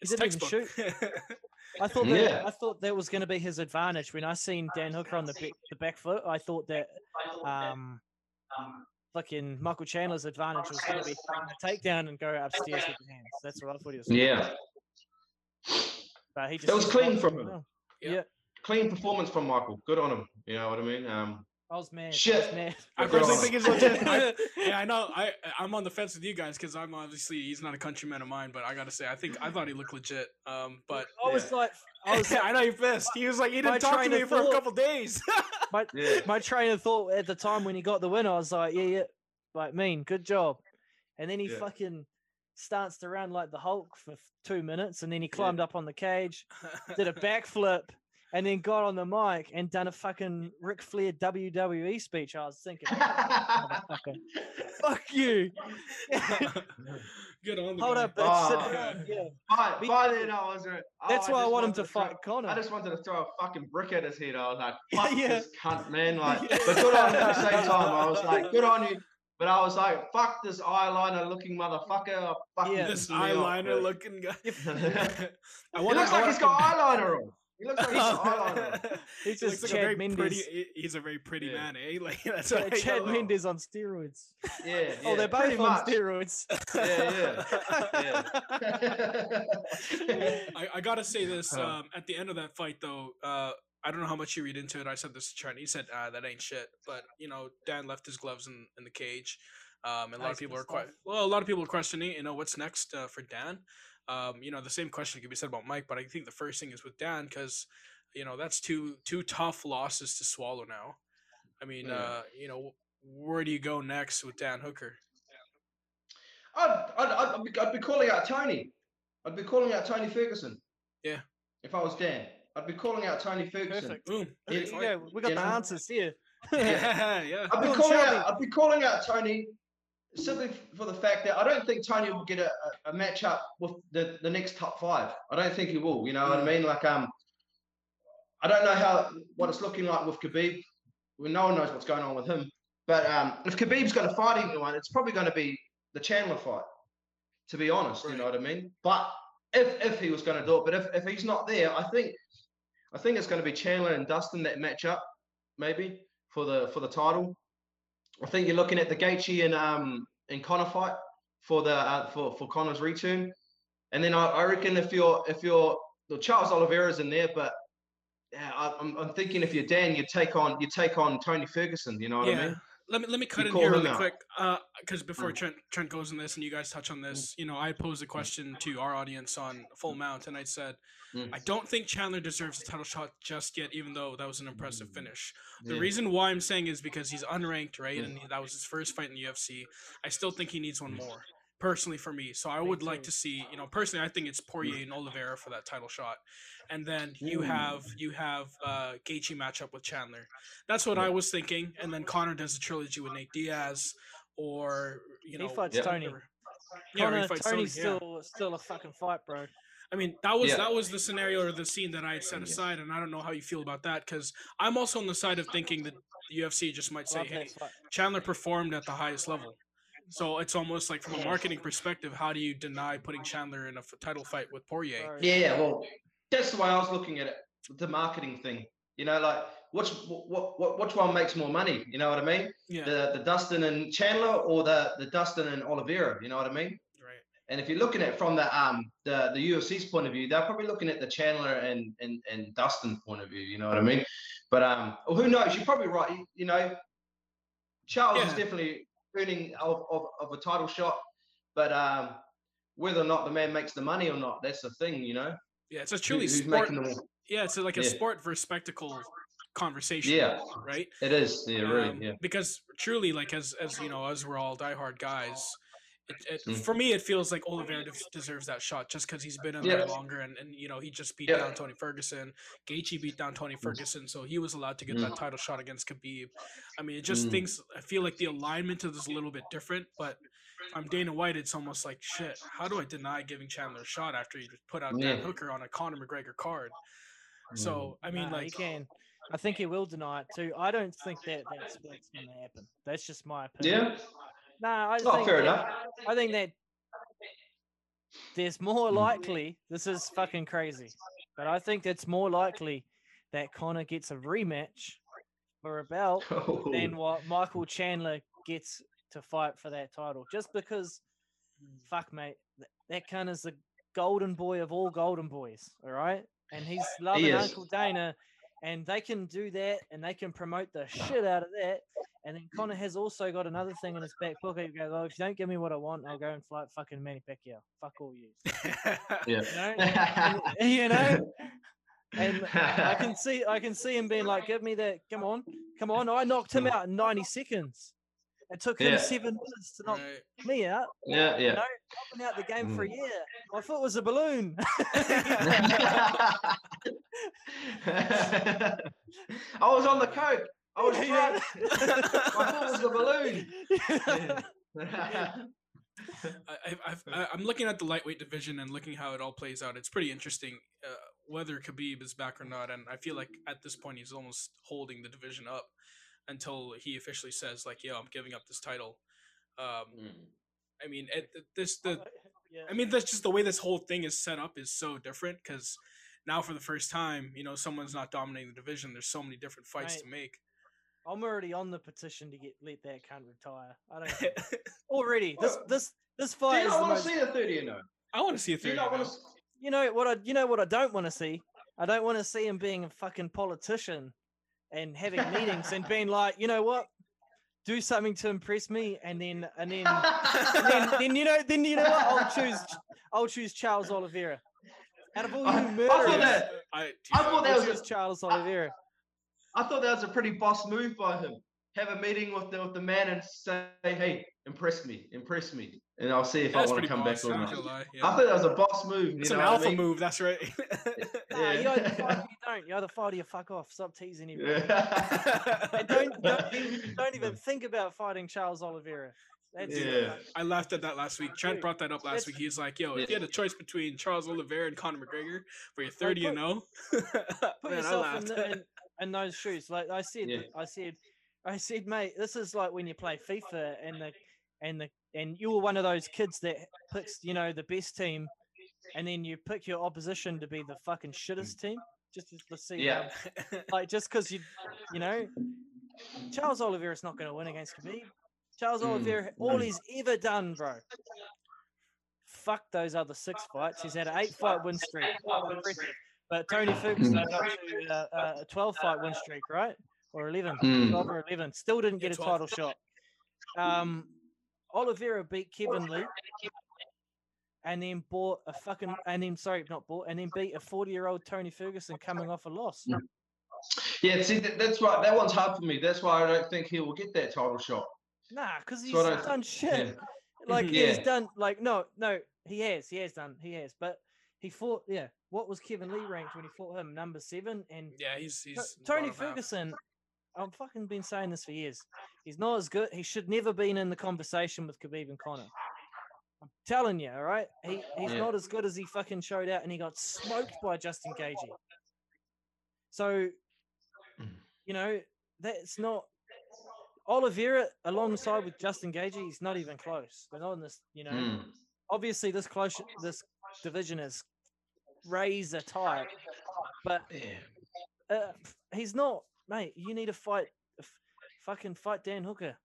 He didn't even textbook. I thought that Yeah. I thought that was going to be his advantage when I seen Dan Hooker on the back, the back foot. I thought that um, fucking Michael Chandler's advantage was going to be taking a takedown and go upstairs with the hands. That's what I thought he was. gonna. Yeah. but he just That was clean from him. Yeah. Yeah, Clean performance from Michael. Good on him. You know what I mean? Um, I was mad. I Shit. was mad. I personally think him. it's legit. I, yeah, I know. I I'm on the fence with you guys because I'm obviously he's not a countryman of mine, but I gotta say I think I thought he looked legit. Um, but I was like, I was I know you're pissed. He was like he didn't talk to train me of for a couple days. my yeah. my train of thought at the time when he got the win, I was like, yeah, yeah, like mean, good job. And then he Yeah. fucking stanced around like the Hulk for two minutes, and then he climbed up on the cage, did a backflip, and then got on the mic and done a fucking Ric Flair WWE speech. I was thinking, fuck you. Good on the Hold guy. up, bitch. sit Oh. down. Yeah. by, Me by too. then I was. uh, oh, That's why I just want him wanted to throw- fight Conor. I just wanted to throw a fucking brick at his head. I was like, fuck Yeah. this cunt, man. Like, Yeah. but good on him at the same time. I was like, good on you. But I was like, fuck this eyeliner looking motherfucker. I fucking Yeah. this pissed me off, eyeliner dude. looking guy. I wanna, looks I like he's wanna- got eyeliner on. He looks like he's got eyeliner. He's He looks just like a Chad very Mendes. pretty. he- He's a very pretty Yeah. man, eh? Like that's Ch- what Chad got. Mendes on steroids. Yeah, yeah. oh, they're pretty both on much. steroids. Yeah, yeah. I, I gotta say this. Um, at the end of that fight, though, uh, I don't know how much you read into it. I said this to Trent. He said, ah, "That ain't shit." But you know, Dan left his gloves in, in the cage, um, and a lot of people are pissed quite well. A lot of people are questioning. You know, what's next uh, for Dan? Um, you know, the same question could be said about Mike, but I think the first thing is with Dan because you know that's two two tough losses to swallow now. I mean, Yeah. uh, you know, where do you go next with Dan Hooker? I'd, I'd, I'd, I'd, be, I'd be calling out Tony. I'd be calling out Tony Ferguson. Yeah. If I was Dan, I'd be calling out Tony Ferguson. Perfect. Boom. Yeah, Yeah, we got the know? answers here. yeah, yeah. I'd be calling out. I'd be calling out Tony simply for the fact that I don't think Tony will get a, a, match up with the, the next top five. I don't think he will. You know what I mean? Like um, I don't know how what it's looking like with Khabib. Well, no one knows what's going on with him. But um, if Khabib's going to fight anyone, it's probably going to be the Chandler fight. To be honest, you know what I mean. But if if he was going to do it, but if, if he's not there, I think I think it's going to be Chandler and Dustin that match up, maybe for the for the title. I think you're looking at the Gaethje and um and Conor fight for the uh, for for Conor's return, and then I, I reckon if you're if you're well, Charles Oliveira's in there, but yeah, I, I'm, I'm thinking if you're Dan, you take on you take on Tony Ferguson. You know what I mean? Let me let me cut in here really quick, because before Mm. Trent Trent goes in this and you guys touch on this, you know, I posed a question to our audience on Full Mount, and I said, Mm. I don't think Chandler deserves a title shot just yet, even though that was an impressive finish. The Yeah. reason why I'm saying is because he's unranked, right, Mm. and that was his first fight in the UFC. I still think he needs one Mm. more. Personally, for me, so I Me would like too. to see, you know, personally, I think it's Poirier and Oliveira for that title shot, and then you have you have uh Gaethje matchup with Chandler. That's what I was thinking, and then Conor does a trilogy with Nate Diaz, or you know, he fights Yeah. Tony. Yeah, or he Conor, fights Tony's Tony, yeah. still still a fucking fight, bro. I mean, that was Yeah. that was the scenario or the scene that I had set aside, and I don't know how you feel about that because I'm also on the side of thinking that the UFC just might say, "Hey. Chandler performed at the highest level." So it's almost like from a marketing perspective, how do you deny putting Chandler in a f- title fight with Poirier? Yeah, well, that's the way I was looking at it. The marketing thing, you know, like which what, what which one makes more money? You know what I mean? Yeah, The the Dustin and Chandler or the the Dustin and Oliveira? You know what I mean? right. And if you're looking at it from the um the the UFC's point of view, they're probably looking at the Chandler and and and Dustin point of view. You know what I mean? But um, well, who knows? You're probably right. You, you know, Charles is definitely earning of, of of a title shot, but um, whether or not the man makes the money or not, that's the thing. You know, Yeah, it's a truly who's sport. making the Yeah, it's like a Yeah. sport versus spectacle conversation. yeah, right. it is. Yeah, really. Um, Yeah. Because truly, like as as you know, as we're all diehard guys, it, it, Mm. for me it feels like Oliveira deserves that shot just because he's been in Yeah. there longer, and, and you know he just beat Yeah. down Tony Ferguson. Gaethje beat down Tony Ferguson, so he was allowed to get that title shot against Khabib. I mean, it just Mm. thinks I feel like the alignment is a little bit different, but. I'm Dana White. It's almost like shit. How do I deny giving Chandler a shot after he just put out Dan Hooker on a Conor McGregor card? So I mean, Nah, he like, can. I think he will deny it too. I don't think that that's what's going to happen. That's just my opinion. Yeah. No, I Oh, think fair that, enough. I think that there's more Mm. likely. This is fucking crazy, but I think it's more likely that Conor gets a rematch for a belt than what Michael Chandler gets to fight for that title. Just because, fuck, mate, th- that cunt is the golden boy of all golden boys. All right, and he's loving is. Uncle Dana, and they can do that, and they can promote the shit out of that. And then Conor has also got another thing in his back pocket. He goes, "Oh, if you don't give me what I want, I'll go and fight fucking Manny Pacquiao. Fuck all you." You know, And- you know. And I can see, I can see him being like, "Give me that! Come on, come on!" I knocked him out in ninety seconds. It took him Yeah. seven minutes to knock right. me out. yeah, yeah. No, I've been out the game for a mm. year. My foot was a balloon. I was on the coke. I was Yeah. drunk. My foot was a balloon. I, I've, I've, I- I'm looking at the lightweight division and looking how it all plays out. It's pretty interesting uh, whether Khabib is back or not, and I feel like at this point he's almost holding the division up until he officially says like, "Yo, I'm giving up this title." Um, Mm. I mean, it, it- this the yeah. I mean, that's just the way this whole thing is set up is so different because now for the first time, you know, someone's not dominating the division. There's so many different fights Mate. to make. I'm already on the petition to get let that cunt retire. I don't care. already. This Well, this this fight you is not the want most. to see a 30 and 0? I want to see a Do you thirty. not want You know what I you know what I don't want to see. I don't want to see him being a fucking politician and having meetings and being like, you know what, do something to impress me, and then and then and then, then you know then you know what I'll choose I'll choose Charles Oliveira. Out of all I- you I thought murderers, that- I, I thought that was choose Charles Oliveira. I thought that was a pretty boss move by him. Have a meeting with the with the man and say, "Hey, impress me, impress me," and I'll see if that's I want to come boss, back or I'm not not. gonna. I Yeah. thought that was a boss move. It's an what I alpha mean? move. That's right. Nah, you either fight Yeah. or you don't. You either fight or you fuck off. Stop teasing him. Yeah. Don't don't even, don't even think about fighting Charles Oliveira. That's Yeah. I laughed at that last week. Trent brought that up last that's- week. He's like, "Yo, if you had a choice between Charles Oliveira and Conor McGregor for your 30 and 0, put man, I yourself in, laughed. the, in, in those shoes. Like I said, Yeah. I said, I said, mate, this is like when you play FIFA and the and the and you were one of those kids that picks, you know, the best team, and then you pick your opposition to be the fucking shittest team, just to, see, Yeah. like just because you, you know, Charles Oliveira's not going to win against Khabib. Charles Mm, Oliveira, all mm. he's ever done, bro. Fuck those other six fights. He's had an eight fight win streak. Impressive. But Tony Ferguson got to uh, uh, a 12 fight win streak, right? Or 11, Mm. 12 or 11. Still didn't get a title shot. Um, Oliveira beat Kevin Lee and then bought a fucking, and then, sorry, not bought, and then beat a 40 year old Tony Ferguson coming off a loss. Yeah, see, that, that's right. That one's hard for me. That's why I don't think he will get that title shot. Nah, because he's So done shit. Yeah. Like Mhm. he's done like no, no, he has, he has done, he has. But he fought yeah. What was Kevin Lee ranked when he fought him? Number seven and yeah, he's To- he's Tony. Ferguson, I've fucking been saying this for years. He's not as good. He should never been in the conversation with Khabib and Conor. I'm telling you, all right. He he's Yeah. not as good as he fucking showed out, and he got smoked by Justin Gaethje. So, you know, that's not Oliveira alongside with Justin Gaethje. He's not even close. They're not in this. You know, Mm. obviously this close this division is razor tight, but uh, he's not, mate. You need to fight, f- fucking fight Dan Hooker.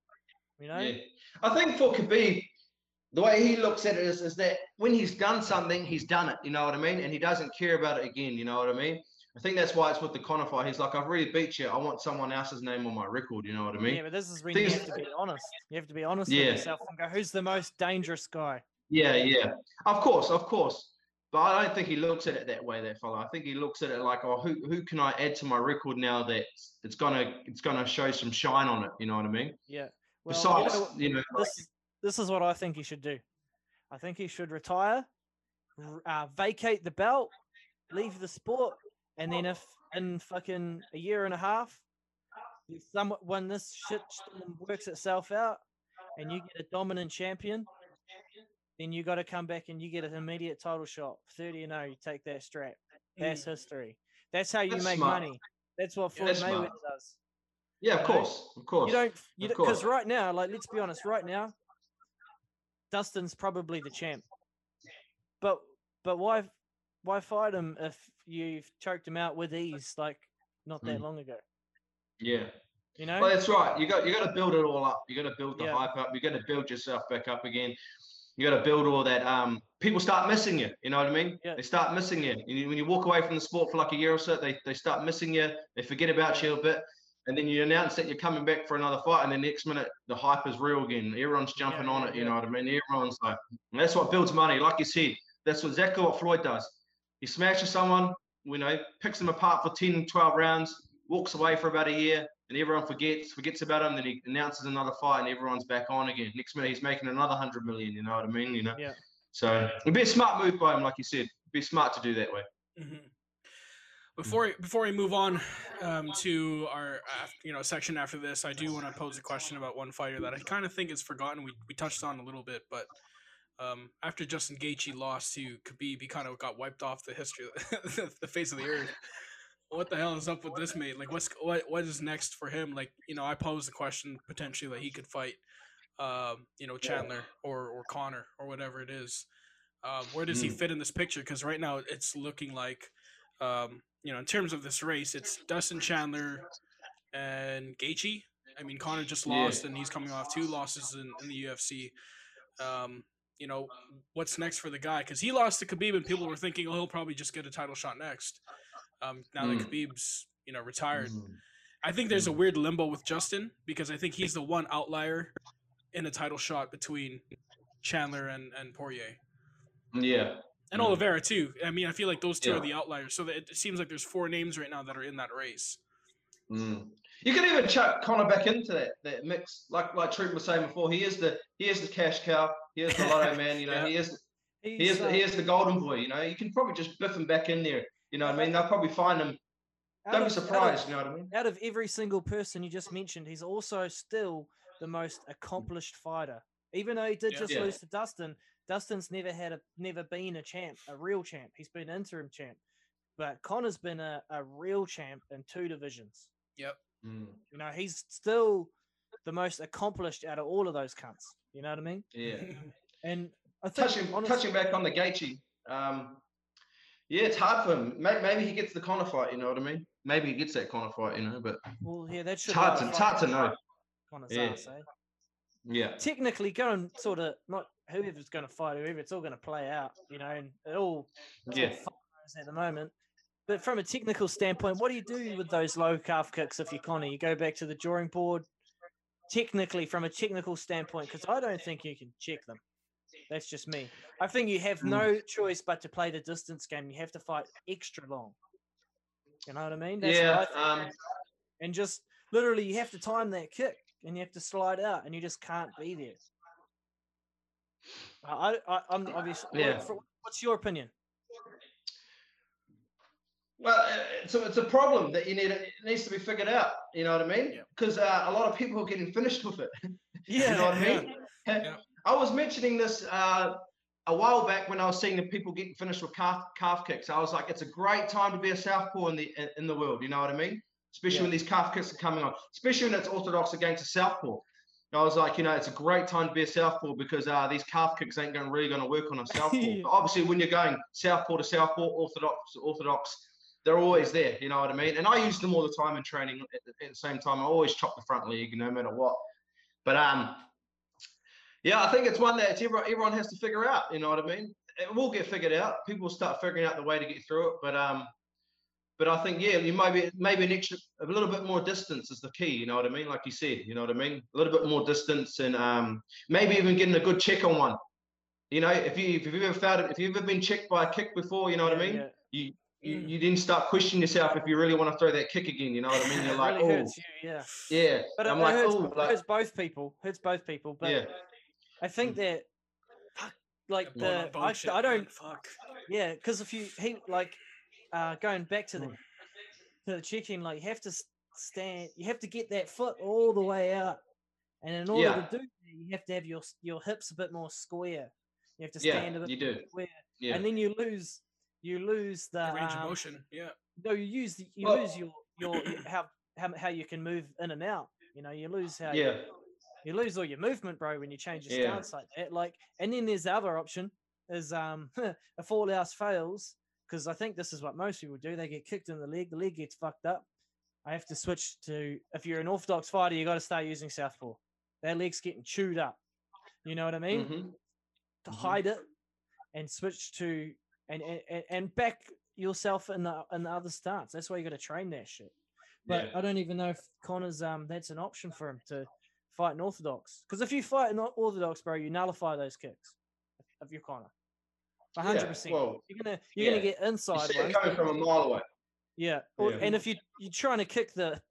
You know, Yeah. I think for Khabib, the way he looks at it is, is that when he's done something, he's done it. You know what I mean? And he doesn't care about it again. You know what I mean? I think that's why it's with the Conor fight. He's like, I've really beat you. I want someone else's name on my record. You know what I mean? yeah. But this is when thing you have to be honest. You have to be honest Yeah. with yourself and go, who's the most dangerous guy? Yeah, yeah. Of course, of course. But I don't think he looks at it that way, that fellow. I think he looks at it like, oh, who who can I add to my record now that it's gonna it's gonna show some shine on it. You know what I mean? Yeah. Well, Besides, you know, you know, like- this this is what I think he should do. I think he should retire, uh, vacate the belt, leave the sport, and then if in fucking a year and a half, if some when this shit works itself out, and you get a dominant champion, then you got to come back and you get an immediate title shot, thirty and zero. You take that strap. That's Mm. history. That's how you That's make smart. money. That's what Yeah, Floyd that's Mayweather does. yeah, of course, of course. You don't, you because right now, like let's be honest, right now, Dustin's probably the champ. But but why why fight him if you've choked him out with ease like not that Mm. long ago? yeah. You know? Well, that's right. You got you got to build it all up. You got to build the Yeah. hype up. You got to build yourself back up again. You got to build all that. Um, people start missing you. You know what I mean? Yeah. They start missing you. You- When you walk away from the sport for like a year or so, they they start missing you. They forget about you a bit, and then you announce that you're coming back for another fight, and the next minute the hype is real again. Everyone's jumping Yeah, on it. You know what I mean? Everyone's like, that's what builds money. Like you said, that's exactly what Floyd does. He smashes someone, you know, picks them apart for 10, 12 rounds, walks away for about a year, and everyone forgets forgets about him. Then he announces another fight, and everyone's back on again. Next minute, he's making another hundred million. You know what I mean? You know. Yeah. So it'd be a smart move by him, like you said. It'd be smart to do that way. Mhm. Before before we move on um, to our you know section after this, I do want to pose a question about one fighter that I kind of think is forgotten. We we touched on a little bit, but um, after Justin Gaethje lost to Khabib, he kind of got wiped off the history, the face of the earth. What the hell is up with this mate? Like, what's what what is next for him? Like, you know, I posed the question potentially that he could fight um, you know, Chandler or or Conor or whatever it is. Um, where does he Mm. fit in this picture? Because right now it's looking like, um, you know, in terms of this race, it's Dustin Chandler and Gaethje. I mean, Conor just Yeah. lost, and he's coming off two losses in, in the UFC. Um, you know, what's next for the guy? Because he lost to Khabib, and people were thinking, oh, he'll probably just get a title shot next. Um, now that Mm. Khabib's, you know, retired. Mm. I think there's a weird limbo with Justin because I think he's the one outlier in a title shot between Chandler and, and Poirier. Yeah. And Mm. Oliveira too. I mean, I feel like those two Yeah. are the outliers. So it seems like there's four names right now that are in that race. Mm. You can even chuck Conor back into that that mix, like like Trent was saying before. He is the he is the cash cow. He is the lotto man. You know, Yeah. he is he is the, uh, he is the golden boy. You know, you can probably just biff him back in there. You know what I mean? They'll probably find him. out Don't be of- out of- surprised. You know what I mean? out of every single person you just mentioned, he's also still the most accomplished fighter. Even though he did Yeah. just Yeah. lose to Dustin, Dustin's never had a never been a champ, a real champ. He's been interim champ. But Conor's been a, a real champ in two divisions. Mm. You know, he's still the most accomplished out of all of those cunts. You know what I mean? Yeah. And I think touching honest- touching back on the Gaethje, um, yeah, it's hard for him. Maybe, maybe he gets the Conor fight. You know what I mean? Maybe he gets that Conor fight. You know, but well, yeah, that it's should hard to it's hard to know. Conor's Yeah. ass, eh? Yeah. technically going sort of not whoever's going to fight whoever, it's all going to play out, you know, and it all Yeah. at the moment. But from a technical standpoint, what do you do with those low calf kicks if you're Conor? You go back to the drawing board. Technically, from a technical standpoint, because I don't think you can check them. That's just me. I think you have Mm. no choice but to play the distance game. You have to fight extra long. You know what I mean? That's Yeah. I Um, and just literally you have to time that kick and you have to slide out and you just can't be there. I, I I'm obviously. Yeah. What's your opinion? well, uh, it's a, problem that you need. It needs to be figured out. You know what I mean? Yeah. Because uh, a lot of people are getting finished with it. Yeah, You know what I mean? Yeah. I was mentioning this uh, a while back when I was seeing the people getting finished with calf calf kicks. I was like, it's a great time to be a southpaw in the in, the world. You know what I mean? Especially Yeah. when these calf kicks are coming on, especially when it's orthodox against a southpaw. I was like, you know, it's a great time to be a southpaw because uh, these calf kicks ain't going really going to work on a southpaw. Yeah. Obviously, when you're going southpaw to southpaw, orthodox to orthodox, they're always there. You know what I mean? And I use them all the time in training. At, the- at the same time, I always chop the front leg, no matter what. But um, yeah, I think it's one that everyone, everyone has to figure out. You know what I mean? It will get figured out. People will start figuring out the way to get through it. But um, but I think yeah, you maybe maybe an extra, a little bit more distance is the key. You know what I mean? Like you said, you know what I mean? A little bit more distance and um, maybe even getting a good check on one. You know, if you if you've ever found it, if you've ever been checked by a kick before, you know what I mean? yeah. You you, Mm. you then start questioning yourself if you really want to throw that kick again. You know what I mean? You're like, really oh, you, yeah. yeah. But it, I'm it like, hurts, oh, it like, hurts both people. Hurts both people. But yeah. I think that, like the I, I don't Fuck. Yeah, because if you he like uh going back to the Mm. to the chicken, like you have to stand, you have to get that foot all the way out, and in order Yeah. to do that, you have to have your your hips a bit more square. You have to Yeah, stand a bit you more do. square, Yeah. and then you lose you lose the, The range of um, motion. Yeah. no, you use the, you Well- lose your your your- how, how how you can move in and out. You know, you lose how yeah. you, you lose all your movement, bro, when you change your Yeah. stance like that. Like, and then there's the other option is um if all else fails, because I think this is what most people do. They get kicked in the leg, the leg gets fucked up. I have to switch to if you're an orthodox fighter, you got to start using southpaw. That leg's getting chewed up. You know what I mean? Mhm. To Mhm. hide it and switch to and and, and- and back yourself in the in the other stance. That's why you got to train that shit. But Yeah. I don't even know if Conor's um that's an option for him to fight an orthodox. Because if you fight an orthodox, bro, you nullify those kicks. of your corner. Conor, a hundred Yeah, percent. Well, You're gonna you're gonna yeah. get you inside see it coming from a mile away. yeah. Yeah. And if you you're trying to kick the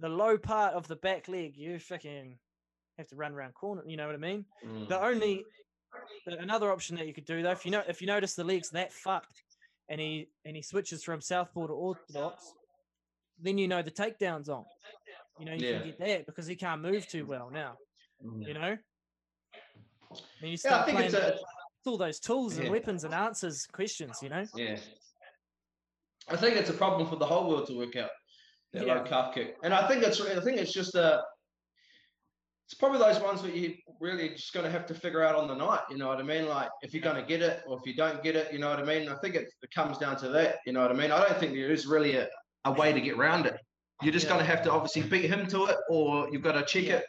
the low part of the back leg, you fucking have to run around corner. You know what I mean? Mm. The only the- another option that you could do though, if you know if you notice the leg's that fucked, and he and he switches from southpaw to orthodox, then you know the takedown's on. You know you Yeah. can get that because he can't move too well now. Mm. You know. Then you Yeah, I start think playing it's a with all those tools and weapons and answers questions. You know. yeah. I think it's a problem for the whole world to work out that Yeah. low calf kick, and I think it's I think it's just a it's probably those ones that you really just going to have to figure out on the night. You know what I mean? Like if you're going to get it or if you don't get it, you know what I mean? I think it, it comes down to that. You know what I mean? I don't think there is really a, a way to get around it. You're just Yeah. going to have to obviously beat him to it, or you've got to check Yeah. it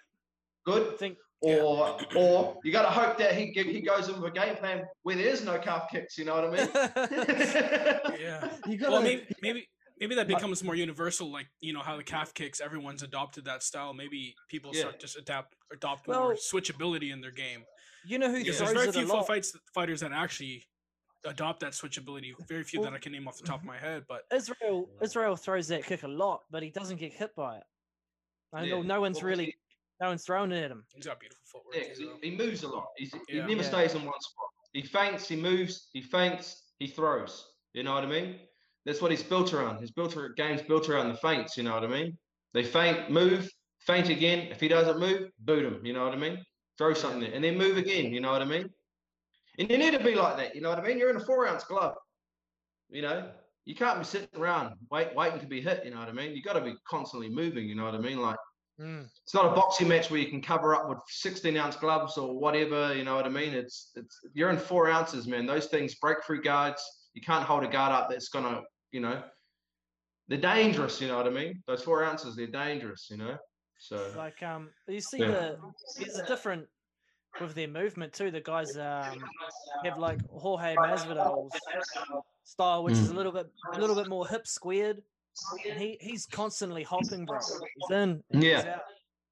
good, I think Yeah. or or you got to hope that he he goes in with a game plan where there is no calf kicks. You know what I mean? Yeah. you Well, gotta maybe maybe maybe that uh, becomes more universal, like you know how the calf kicks. Everyone's adopted that style. Maybe people Yeah. start just adapt adopt Well- more switchability in their game. you know who Because throws there's very few lot. fights fighters that actually adopt that switchability. Very few Well- that I can name off the top of my head, but Israel Israel throws that kick a lot, but he doesn't get hit by it. I Yeah. know no one's Well, really no one's thrown it at him. he's got beautiful footwork. Yeah, 'cause Israel. he, he moves a lot. He's, he never Yeah. stays in one spot. He feints, he moves, he feints, he throws. You know what I mean? That's what he's built around. His built ar- game's built around the feints. You know what I mean? They feint, move, feint again. If he doesn't move, boot him. You know what I mean? Throw something there, and then move again. You know what I mean? And you need to be like that. You know what I mean? You're in a four ounce glove. You know, you can't be sitting around wait, waiting to be hit. You know what I mean? You got to be constantly moving. You know what I mean? Like Mm. it's not a boxing match where you can cover up with 16 ounce gloves or whatever. You know what I mean? It's it's you're in four ounces, man. Those things break through guards. You can't hold a guard up that's gonna, you know, they're dangerous. You know what I mean? Those four ounces, they're dangerous. You know, so Like um, you see Yeah. the there's a different with their movement too. The guys um have like Jorge Masvidal's style, which is a Mm. little bit a little bit more hip squared. And he he's constantly hopping, bro. He's in, and he's Yeah. out,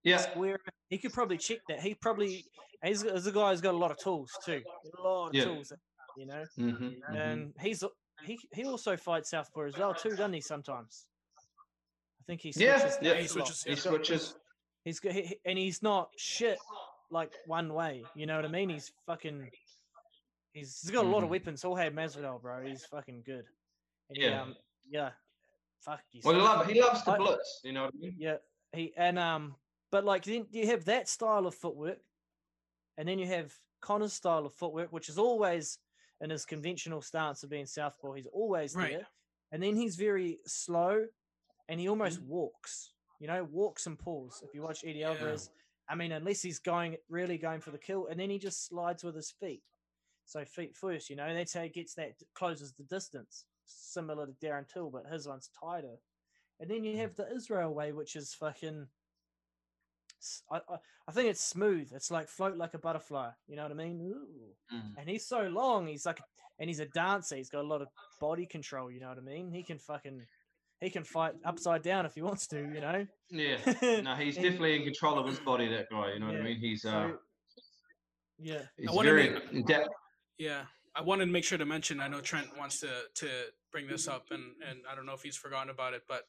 yeah, square. He could probably check that. He probably he's, he's a guy who's got a lot of tools too. A lot of Yeah. tools, you know. hmm And he's he he also fights southpaw as well too, doesn't he? Sometimes. I think he Yeah, switches. yeah. that He switches, he yeah. He's got- switches. He's got, he, he- and he's not shit like one way. You know what I mean? He's fucking. He's, he's got a lot of weapons. Jorge Masvidal, bro. He's fucking good. And he, Yeah. um, yeah. Fuck. He's Well, he, love, he loves to I- blitz. You know what I mean? yeah, he and um, but like then you have that style of footwork, and then you have Conor's style of footwork, which is always in his conventional stance of being southpaw. He's always Right. there, and then he's very slow, and he almost Mm-hmm. walks. You know, walks and pulls. If you watch Eddie Yeah. Alvarez, I mean, unless he's going really going for the kill, and then he just slides with his feet. So feet first, you know, that's how he gets that closes the distance, similar to Darren Till, but his one's tighter. And then you have the Israel way, which is fucking. I I think it's smooth. It's like float like a butterfly. You know what I mean? Ooh. Mm. And he's so long. He's like, and he's a dancer. He's got a lot of body control. You know what I mean? He can fucking, he can fight upside down if he wants to. You know? Yeah. No, he's And- definitely in control of his body. That guy. You know what I mean? He's uh, So, yeah. he's wanna very make- in. Yeah, I wanted to make sure to mention. I know Trent wants to to bring this up, and and I don't know if he's forgotten about it, but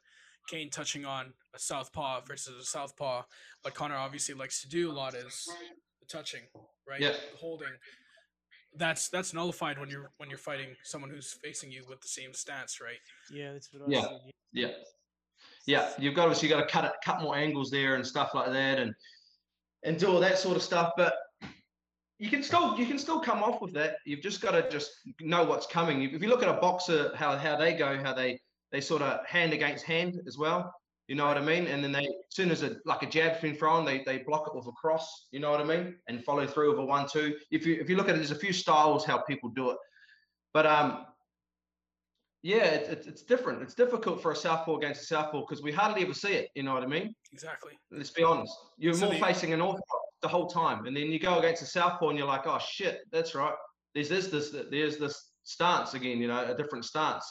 Kane touching on a southpaw versus a southpaw. What Conor obviously likes to do a lot is the touching, right? Yeah. The holding. That's that's nullified when you're when you're fighting someone who's facing you with the same stance, right? Yeah, that's what I Yeah. said. Yeah. Yeah, you've got obviously got to cut it, cut more angles there and stuff like that, and and do all that sort of stuff. But you can still you can still come off with that. You've just got to just know what's coming. If you look at a boxer, how how they go, how they they sort of hand against hand as well. You know what I mean? And then they, as soon as a like a jab's been thrown, they they block it with a cross. You know what I mean? And follow through with a one-two. If you if you look at it, there's a few styles how people do it, but um, yeah, it's it's, it's different. It's difficult for a southpaw against a southpaw because we hardly ever see it. You know what I mean? Exactly. Let's be honest. You're So more the- facing an orthodox the whole time, and then you go against a southpaw, and you're like, oh shit, that's right. There's this this there's this stance again. You know, a different stance.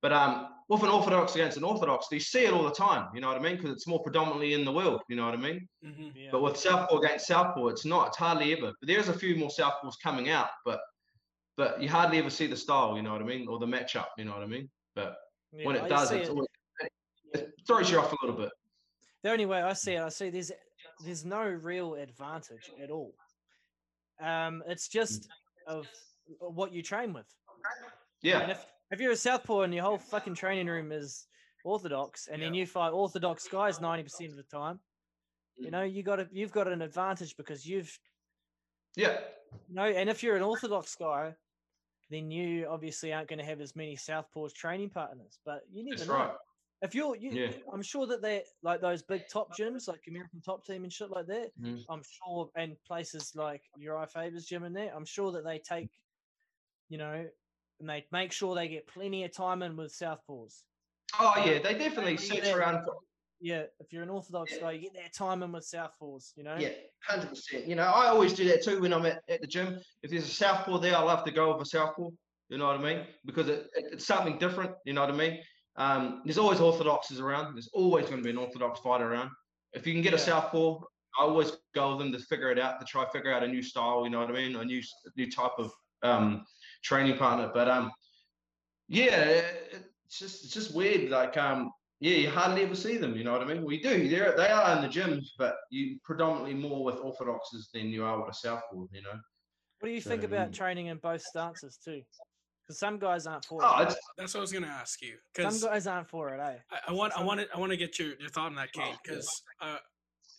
But um, with an orthodox against an orthodox, you see it all the time. You know what I mean? Because it's more predominantly in the world. You know what I mean? hmm Yeah. But with southpaw against southpaw, it's not. It's hardly ever. But there's a few more southpaws coming out, but but you hardly ever see the style. You know what I mean? Or the matchup. You know what I mean? But yeah, when I it does, it's it- always, it throws you off a little bit. the only way I see it, I see there's there's no real advantage at all. Um, it's just of what you train with. And Yeah, if if you're a southpaw and your whole fucking training room is orthodox, and then you fight orthodox guys ninety percent of the time, you Mm. know you got a, you've got an advantage because you've yeah, you know, and if you're an orthodox guy, then you obviously aren't going to have as many southpaws training partners. But you never that's know. right. If you're, you, Yeah. I'm sure that they like those big top gyms, like American Top Team and shit like that. Mhm. I'm sure, and places like Urijah Faber's gym and there, I'm sure that they take, you know, and they make sure they get plenty of time in with southpaws. Oh yeah, they definitely Yeah. search around for Yeah, if you're an orthodox guy, you get that time in with southpaws. You know. yeah, hundred percent. You know, I always do that too when I'm at, at the gym. If there's a southpaw there, I love to go with a southpaw. You know what I mean? Because it, it- it's something different. You know what I mean? Um, there's always orthodoxes around. There's always going to be an orthodox fighter around. If you can get a southpaw, I always go with them to figure it out to try figure out a new style. You know what I mean? A new new type of um, training partner. But um, yeah, it's just it's just weird. Like um, yeah, you hardly ever see them. You know what I mean? We do. They're they are in the gyms, but you predominantly more with orthodoxes than you are with a southpaw. You know? What do you think about training in both stances too? Because some guys aren't for Oh, it. That's what I was gonna ask you Some guys aren't for it, eh? I, I want I want to I want to get your, your thought on that, Kane, Oh, because uh,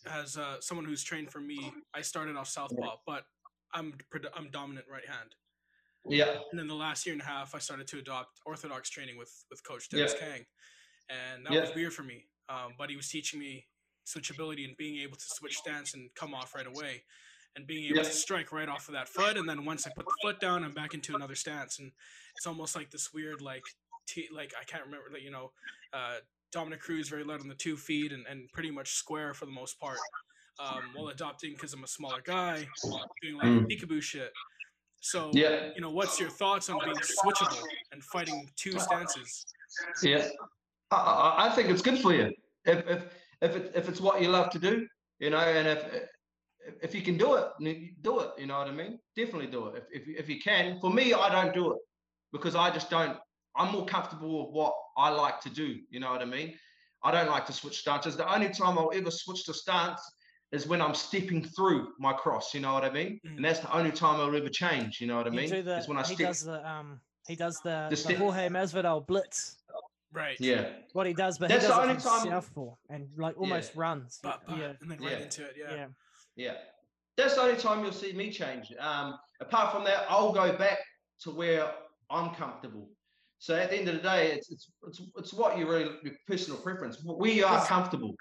as uh, someone who's trained for me, I started off southpaw, but I'm pred- I'm dominant right hand. Yeah, And then the last year and a half, I started to adopt orthodox training with with Coach Dennis Yeah. Kang, and that Yeah. was weird for me. Um, but he was teaching me switchability and being able to switch stance and come off right away, and being able Yeah. to strike right off of that foot. And then once I put the foot down, I'm back into another stance, and it's almost like this weird like t- like I can't remember like you know. Uh, Dominick Cruz very light on the two feet and, and pretty much square for the most part. Um, while adopting because I'm a smaller guy, doing like Mm. peekaboo shit. So yeah, you know, what's your thoughts on being switchable and fighting two stances? yeah. I, I, I think it's good for you if if if it, if it's what you love to do. You know, and if if- you can do it, do it. You know what I mean? Definitely do it. If if you- if you can. For me, I don't do it because I just don't. I'm more comfortable with what I like to do. You know what I mean? I don't like to switch stances. The only time I'll ever switch the stance is when I'm stepping through my cross. You know what I mean? Mm. And that's the only time I'll ever change. You know what I You mean? do the, Is when I he step. does the um he does the, The the, step- Jorge Masvidal blitz. Right. Yeah. What he does, but That's he the only it from time- southpaw and like almost runs. But, but yeah, and then right Yeah. into it. Yeah. yeah. Yeah. That's the only time you'll see me change. Um, apart from that, I'll go back to where I'm comfortable. So at the end of the day, it's it's it's, it's what you really your personal preference. We are comfortable.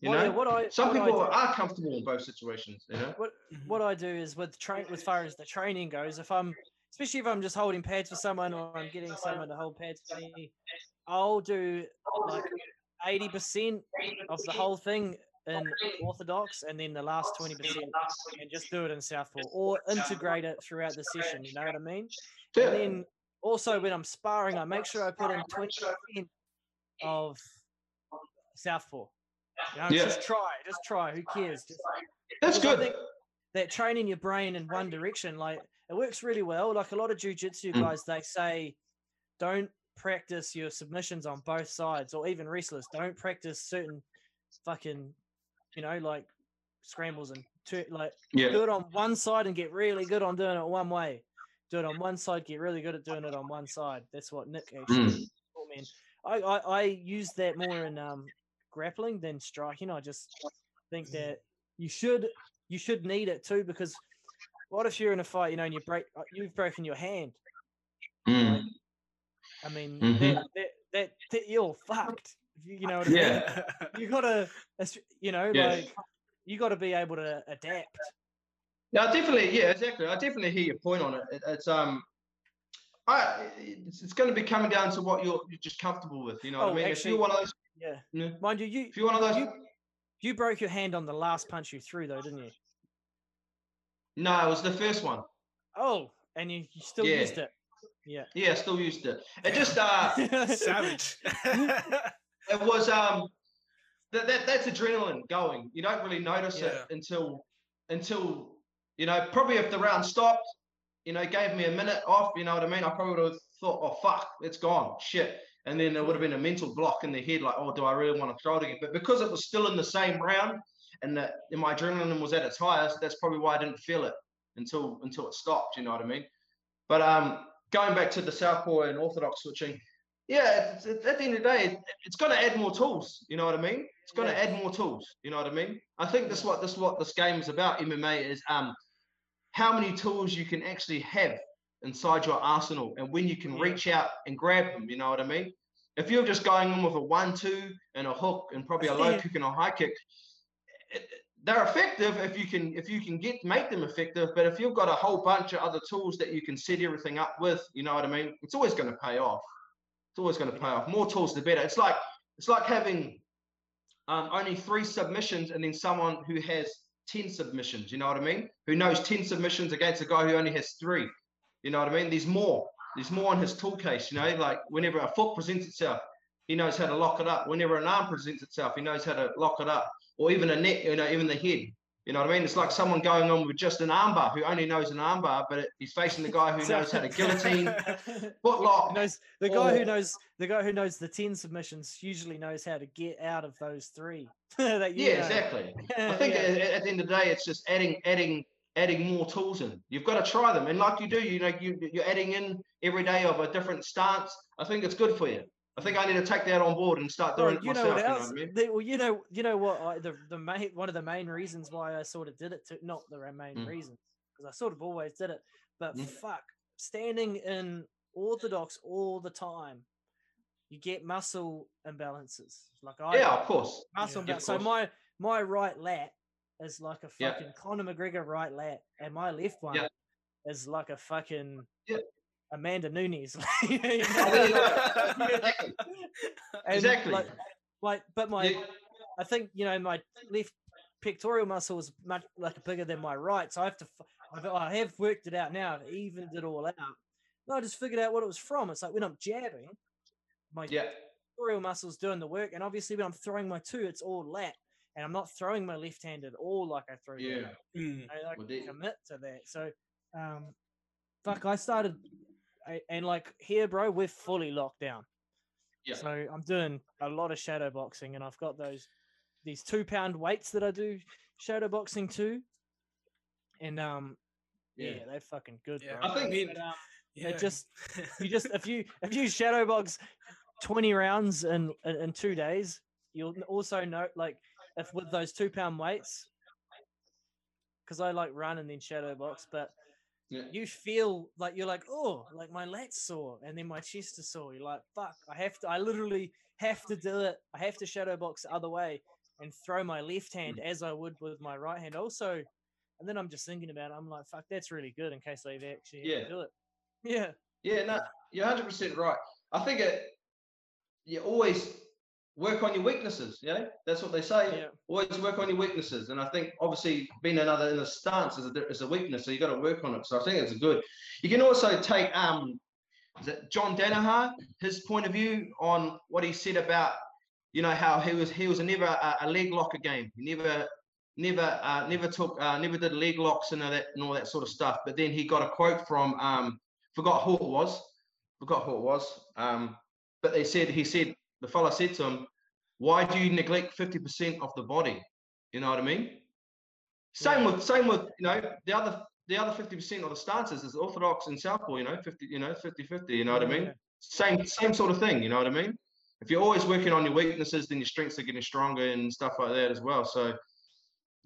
You Well, know, yeah, what I some what I people do- are comfortable in both situations. You know. what what I do is with train as far as the training goes, if I'm especially if I'm just holding pads for someone or I'm getting someone to hold pads for me, I'll do like eighty percent of the whole thing in orthodox and then the last twenty percent and just do it in southpaw or integrate it throughout the session. You know what I mean? Yeah. And then also when I'm sparring, I make sure I put in twenty percent of southpaw. You know, Yeah. just try, just try. Who cares? Just That's good. that training your brain in one direction, like it works really well. Like a lot of jujitsu Mm. guys, they say, don't practice your submissions on both sides, or even wrestlers don't practice certain fucking, you know, like scrambles and two, like Yeah. do it on one side and get really good on doing it one way. Do it on one side, get really good at doing it on one side. That's what Nick actually Mm. taught me. I, I, I use that more in um, grappling than striking. I just think that you should you should need it too because what if you're in a fight, you know, and you break uh, you've broken your hand. Mm. I mean, Mhm. that, that, that, that you're fucked. You, you know what I mean? Yeah. You gotta, you know, Yeah. like you got to be able to adapt. Yeah, definitely. Yeah, exactly. I definitely hear your point on it. it it's um, I it's, it's going to be coming down to what you're, you're just comfortable with. You know what Oh, I mean? if you're one of those, Yeah, Yeah. mind you, you if you're one of those, you, you broke your hand on the last punch you threw, though, didn't you? no, it was the first one. Oh, and you, you still Yeah. used it. Yeah. Yeah, still used it. It just uh, Savage. it was um, that, that that's adrenaline going. You don't really notice it until until you know probably if the round stopped, you know, gave me a minute off. You know what I mean? I probably would have thought, oh fuck, it's gone, shit. And then there would have been a mental block in the head, like, oh, do I really want to throw it again? But because it was still in the same round, and and my adrenaline was at its highest, that's probably why I didn't feel it until until it stopped. You know what I mean? But um, going back to the southpaw and orthodox switching, yeah, it's, it's, at the end of the day, it, it's going to add more tools. You know what I mean? It's going to Yeah. add more tools. You know what I mean? I think this what this what this game is about. MMA is um, how many tools you can actually have inside your arsenal, and when you can Yeah. reach out and grab them. You know what I mean? If you're just going in with a one-two and a hook and probably a low Yeah. kick and a high kick, it- they're effective if you can if you can get make them effective. But if you've got a whole bunch of other tools that you can set everything up with, you know what I mean. It's always going to pay off. It's always going to pay off. More tools, the better. It's like it's like having um, only three submissions and then someone who has 10 submissions, you know what I mean? Who knows 10 submissions against a guy who only has three. You know what I mean? There's more. There's more in his tool case, you know, like whenever a foot presents itself, he knows how to lock it up. Whenever an arm presents itself, he knows how to lock it up. Or even a neck, you know, even the head. You know what I mean? It's like someone going on with just an armbar who only knows an armbar, but he's facing the guy who knows how to guillotine, foot lock. knows the guy who knows the guy who knows the ten submissions usually knows how to get out of those three. that you Yeah, know. exactly. I think Yeah. at, at the end of the day, it's just adding, adding, adding more tools in. You've got to try them, and like you do, you know, you you're adding in every day of a different stance. I think it's good for you. I think I need to take that on board and start doing it you know myself. what You know else? what I mean? the- well, you know, you know what? I, the the main one of the main reasons why I sort of did it to not the main Mm. reasons because I sort of always did it, but Mm. fuck, standing in orthodox all the time, you get muscle imbalances. Like I Yeah, of course. muscle Yeah, imbalance. So my my right lat is like a Yeah. fucking Conor McGregor right lat, and my left one Yeah. is like a fucking Yeah. Amanda Nunes. Oh, there you go. exactly. Exactly. Like, like, but my, Yeah. I think you know my left pectoral muscle is much like bigger than my right, so I have to. I've, I have worked it out now. I've evened it all out. No, I just figured out what it was from. It's like when I'm jabbing, my Yeah. pectoral muscle's doing the work, and obviously when I'm throwing my two, it's all lat, and I'm not throwing my left hand at all like I throw. Yeah. Mm. I like Well, there- commit to that. So, um, fuck, I started, I, and like here, bro, we're fully locked down. Yeah. So I'm doing a lot of shadow boxing, and I've got those these two pound weights that I do shadow boxing to, and um, yeah, Yeah. they're fucking good, Yeah, bro. I think- mean, But, um, yeah. just- you just if you if you shadow box twenty rounds in in, in two days, you'll also note like if with those two pound weights, because I like run and then shadow box, but Yeah. you feel like you're like oh like my lat's sore and then my chest is sore. You're like fuck, I have to. I literally have to do it. I have to shadow box the other way and throw my left hand Mm. as I would with my right hand. Also, and then I'm just thinking about it. I'm like fuck, that's really good in case I actually Yeah. do it. Yeah. Yeah, no, you're 100% right. I think it, you always work on your weaknesses, you know? That's what they say. Yeah. Always work on your weaknesses. And I think obviously being another in a stance is a, is a weakness, so you got to work on it. So I think it's good. You can also take, um, is it John Danaher, his point of view on what he said about, you know, how he was he was never a, a leg locker game. He never never uh, never took uh, never did leg locks and all that and all that sort of stuff. But then he got a quote from um, forgot who it was, forgot who it was. Um, but they said he said the fella said to him, "Why do you neglect fifty percent of the body?" You know what I mean? Same with same with you know the other the other fifty percent of the stances is orthodox and southpaw. You know, fifty you know 50-50, You know what I mean? yeah. Same same sort of thing. You know what I mean? If you're always working on your weaknesses, then your strengths are getting stronger and stuff like that as well. So.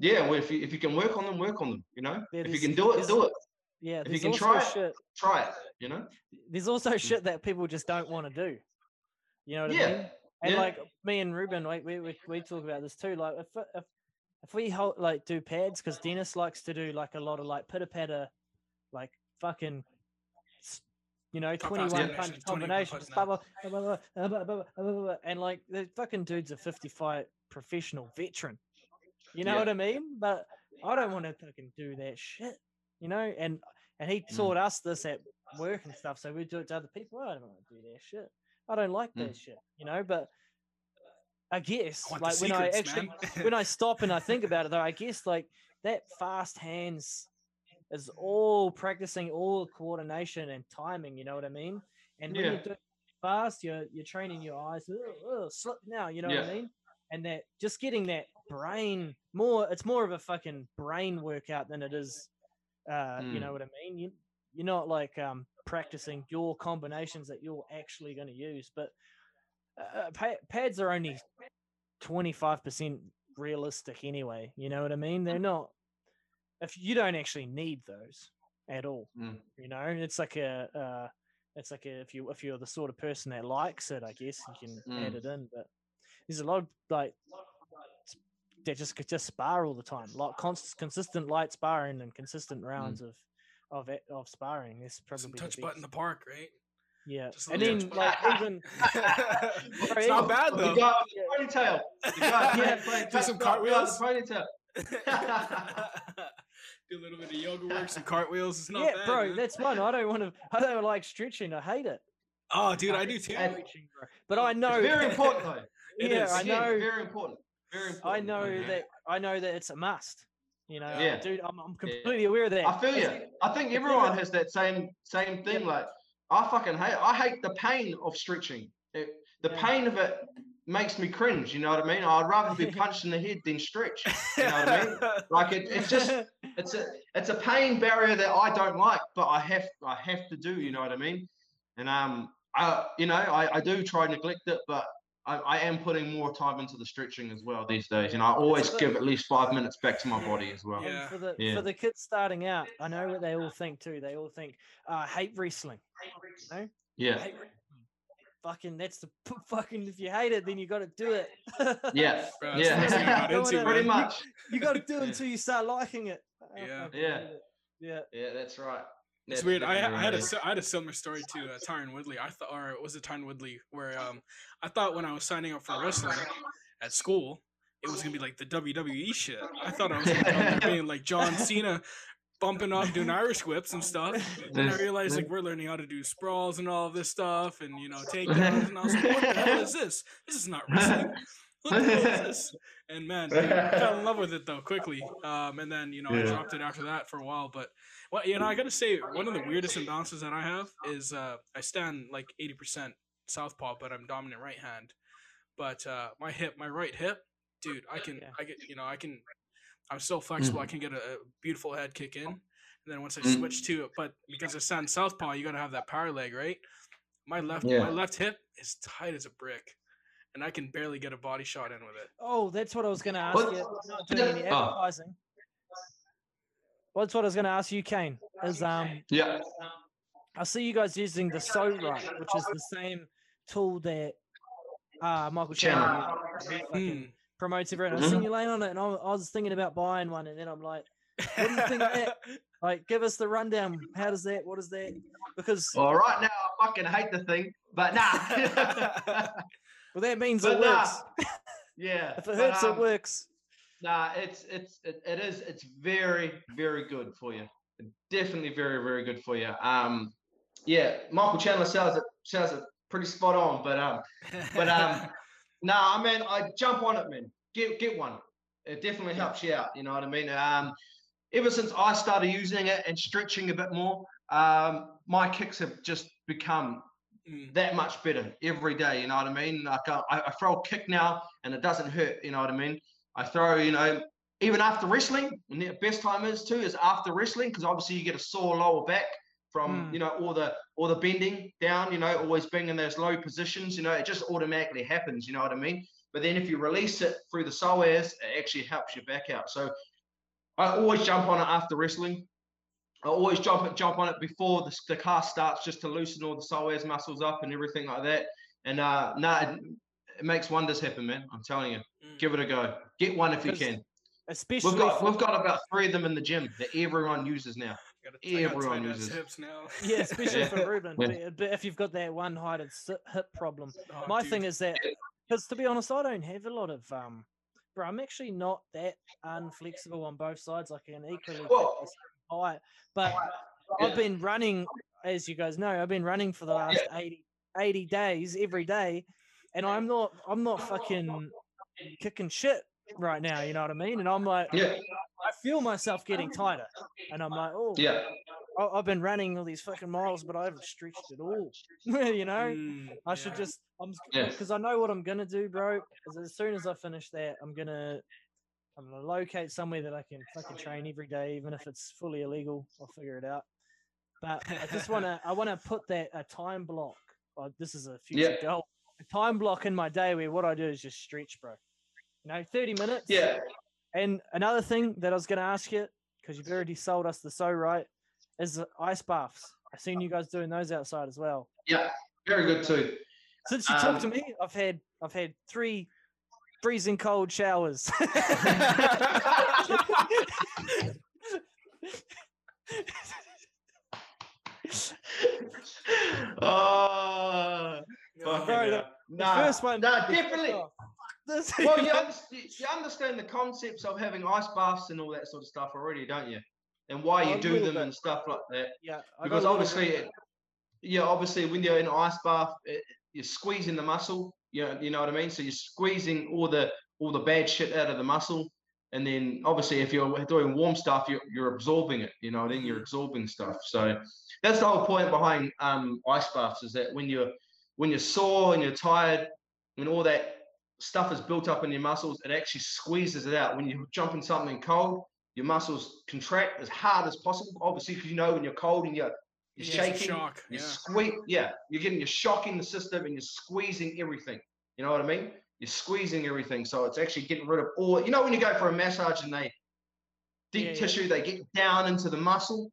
Yeah, well, if you if you can work on them, work on them. You know, Yeah, if you can do it, do it. Yeah, If you can try it, shit. Try it. You know. There's also shit that people just don't want to do. You know what yeah. I mean? And yeah. like me and Reuben, we, we, we, we talk about this too. Like if if if we hold, like do pads, because Dennis likes to do like a lot of like pitter patter, like fucking you know, 21 punch yeah, combinations, and like the fucking dude's a 50 fight professional veteran. You know yeah. what I mean? But I don't want to fucking do that shit, you know? And and he taught mm. us this at work and stuff, so we do it to other people. I don't want to do that shit. I don't like Mm. that shit, you know. But I guess, I like when I actually, when I stop and I think about it, though, I guess like that fast hands is all practicing all coordination and timing. You know what I mean? And when Yeah. you're doing fast, you're you're training your eyes. "Ugh, ugh, slip now. You know what I mean? And that just getting that brain more. It's more of a fucking brain workout than it is. Uh, You Mm. know what I mean? You you're not like um practicing your combinations that you're actually going to use, but uh, pads are only 25% realistic anyway. You know what I mean? They're not, if you don't actually need those at all, Mm. you know, it's like a, uh, it's like a, if you if you're the sort of person that likes it, I guess you can add Mm. it in. But there's a lot of like they just could just spar all the time, like const- consistent light sparring and consistent rounds of of it, of sparring. It's probably Some touch butt in the park, right? Yeah, just a and little then touch like butt. even it's not bad The though. guy with the ponytail. The guy Yeah. playing Do some touch guy with cartwheels. the ponytail. Do a little bit of yoga work, some cartwheels. It's not yeah, bad, bro, man. that's one. I don't want to. I don't like stretching. I hate it. Oh, dude, I do too. And- Stretching, bro. But I know. It's very important though. It yeah, is. I Again, know. Very important. Very important. I know Okay. that. I know that it's a must. You know, Yeah. dude, I'm, I'm completely aware of that. I feel you. I think everyone has that same same thing. Yeah. Like I fucking hate. I hate the pain of stretching. It, the Yeah. pain of it makes me cringe. You know what I mean? I'd rather be punched in the head than stretch. You know what I mean? Like it, it's just it's a it's a pain barrier that I don't like, but I have I have to do. You know what I mean? And um, I you know I, I do try to neglect it, but I, I am putting more time into the stretching as well these days. And I always good. give at least five minutes back to my body as well. Yeah. for the Yeah. for the kids starting out, I know what they all think too. They all think, uh, hate wrestling. No, Yeah, hate wrestling. Fucking, that's the p- fucking. If you hate it, then you got to do it. yeah, Bro, that's the next thing I got yeah. into, Pretty much. you got to do it Yeah. until you start liking it. Yeah. Yeah. it. Yeah. Yeah, that's right. It's weird. I, I had a right. si- I had a similar story to uh, Tyron Woodley. I thought, or was it Tyron Woodley, where um I thought when I was signing up for wrestling at school, it was gonna be like the WWE shit. I thought I was gonna be being like John Cena, bumping off doing Irish whips and stuff. Then I realized like we're learning how to do sprawls and all of this stuff, and you know takedowns. And I was like, what the hell is this? This is not wrestling. What the hell is this? And man, I fell in love with it though quickly. Um, and then you know I dropped it after that for a while. But well, you know I gotta say one of the weirdest imbalances that I have is uh, I stand like eighty percent southpaw, but I'm dominant right hand. But uh, my hip, my right hip, dude, I can, Yeah. I get, you know, I can. I'm so flexible. Mm. I can get a, a beautiful head kick in, and then once I Mm. switch to it, but because I stand southpaw, you gotta have that power leg, right? My left, Yeah. my left hip is tight as a brick, and I can barely get a body shot in with it. Oh, that's what I was going to ask What- you. You're not doing any Oh. advertising. What's what I was going to ask you, Kane? Is um, Yeah. I see you guys using the Pso-Rite, which is the same tool that uh, Michael Chandler. Chandler uses. He fucking Mm. promotes everyone. I've Mhm. seen you laying on it, and I, I was thinking about buying one, and then I'm like, What do you think of that? like, give us the rundown. How does that? What is that? Because Well, right now I fucking hate the thing, but nah. well, that means but it nah. works. yeah. If it hurts, it um, works. Nah, it's it's it, it is it's very very good for you. Definitely very very good for you. Um, yeah, Michael Chandler sells it sells it pretty spot on. But um, but um, nah, I mean, I jump on it, man. Get get one. It definitely helps you out. You know what I mean? Um, ever since I started using it and stretching a bit more, um, my kicks have just become. That much better every day. You know what I mean? Like I, I throw a kick now and it doesn't hurt. You know what I mean? I throw, you know, even after wrestling. And the best time is too is after wrestling because obviously you get a sore lower back from Mm. you know all the all the bending down. You know, always being in those low positions. You know, it just automatically happens. You know what I mean? But then if you release it through the psoas, it actually helps your back out. So I always jump on it after wrestling. I always jump it, jump on it before the, the cast starts, just to loosen all the psoas muscles up and everything like that. And uh, no, it, it makes wonders happen, man. I'm telling you. Mm. Give it a go. Get one if you can. Especially We've got we've got about three of them in the gym that everyone uses now. Gotta- I got everyone uses. hips now. yeah, especially Yeah. for Reuben. Yeah. But, if you've got that one-heighted si- hip problem, Oh, my dude. thing is that because to be honest, I don't have a lot of um, bro. I'm actually not that unflexible on both sides. I can equally Well- the same height, but Yeah. I've been running, as you guys know, I've been running for the last 80, 80 days every day, and I'm not, I'm not fucking kicking shit right now. You know what I mean? And I'm like, Yeah, I feel myself getting tighter, and I'm like, oh, yeah, I- I've been running all these fucking miles, but I haven't stretched at all. you know, Mm, I should yeah. just, I'm Yeah. because I know what I'm gonna do, bro. As soon as I finish that, I'm gonna, I'm gonna locate somewhere that I can fucking train every day, even if it's fully illegal. I'll figure it out. But I just wanna, I wanna put that a time block. Like this is a future Yeah. goal. A time block in my day where what I do is just stretch, bro. You know, 30 minutes. yeah. And another thing that I was going to ask you, because you've already sold us the Pso-Rite, is ice baths. I've seen you guys doing those outside as well. Yeah, very good too. Since you talked to Um, me, I've had I've had three freezing cold showers. oh, fucking Bro, the- hell. Nah, first one- Nah, definitely. oh, Well, you, understand, you understand the concepts of having ice baths and all that sort of stuff already, don't you? And why A you do them bit. and stuff like that. yeah, I got a Because obviously, it- yeah, obviously, when you're in an ice bath, it, you're squeezing the muscle. You know, you know what I mean. So you're squeezing all the all the bad shit out of the muscle, and then obviously, if you're doing warm stuff, you're, you're absorbing it. You know, then you're absorbing stuff. So that's the whole point behind um, ice baths is that when you're when you're sore and you're tired, and all that stuff is built up in your muscles, it actually squeezes it out. When you jump in something cold, your muscles contract as hard as possible. Obviously, because you know when you're cold and you're you're Yeah, shaking, shock, you yeah. squeeze. Yeah, you're getting you're shocking the system and you're squeezing everything. You know what I mean? You're squeezing everything, so it's actually getting rid of all. You know when you go for a massage and they deep Yeah, yeah. tissue, they get down into the muscle,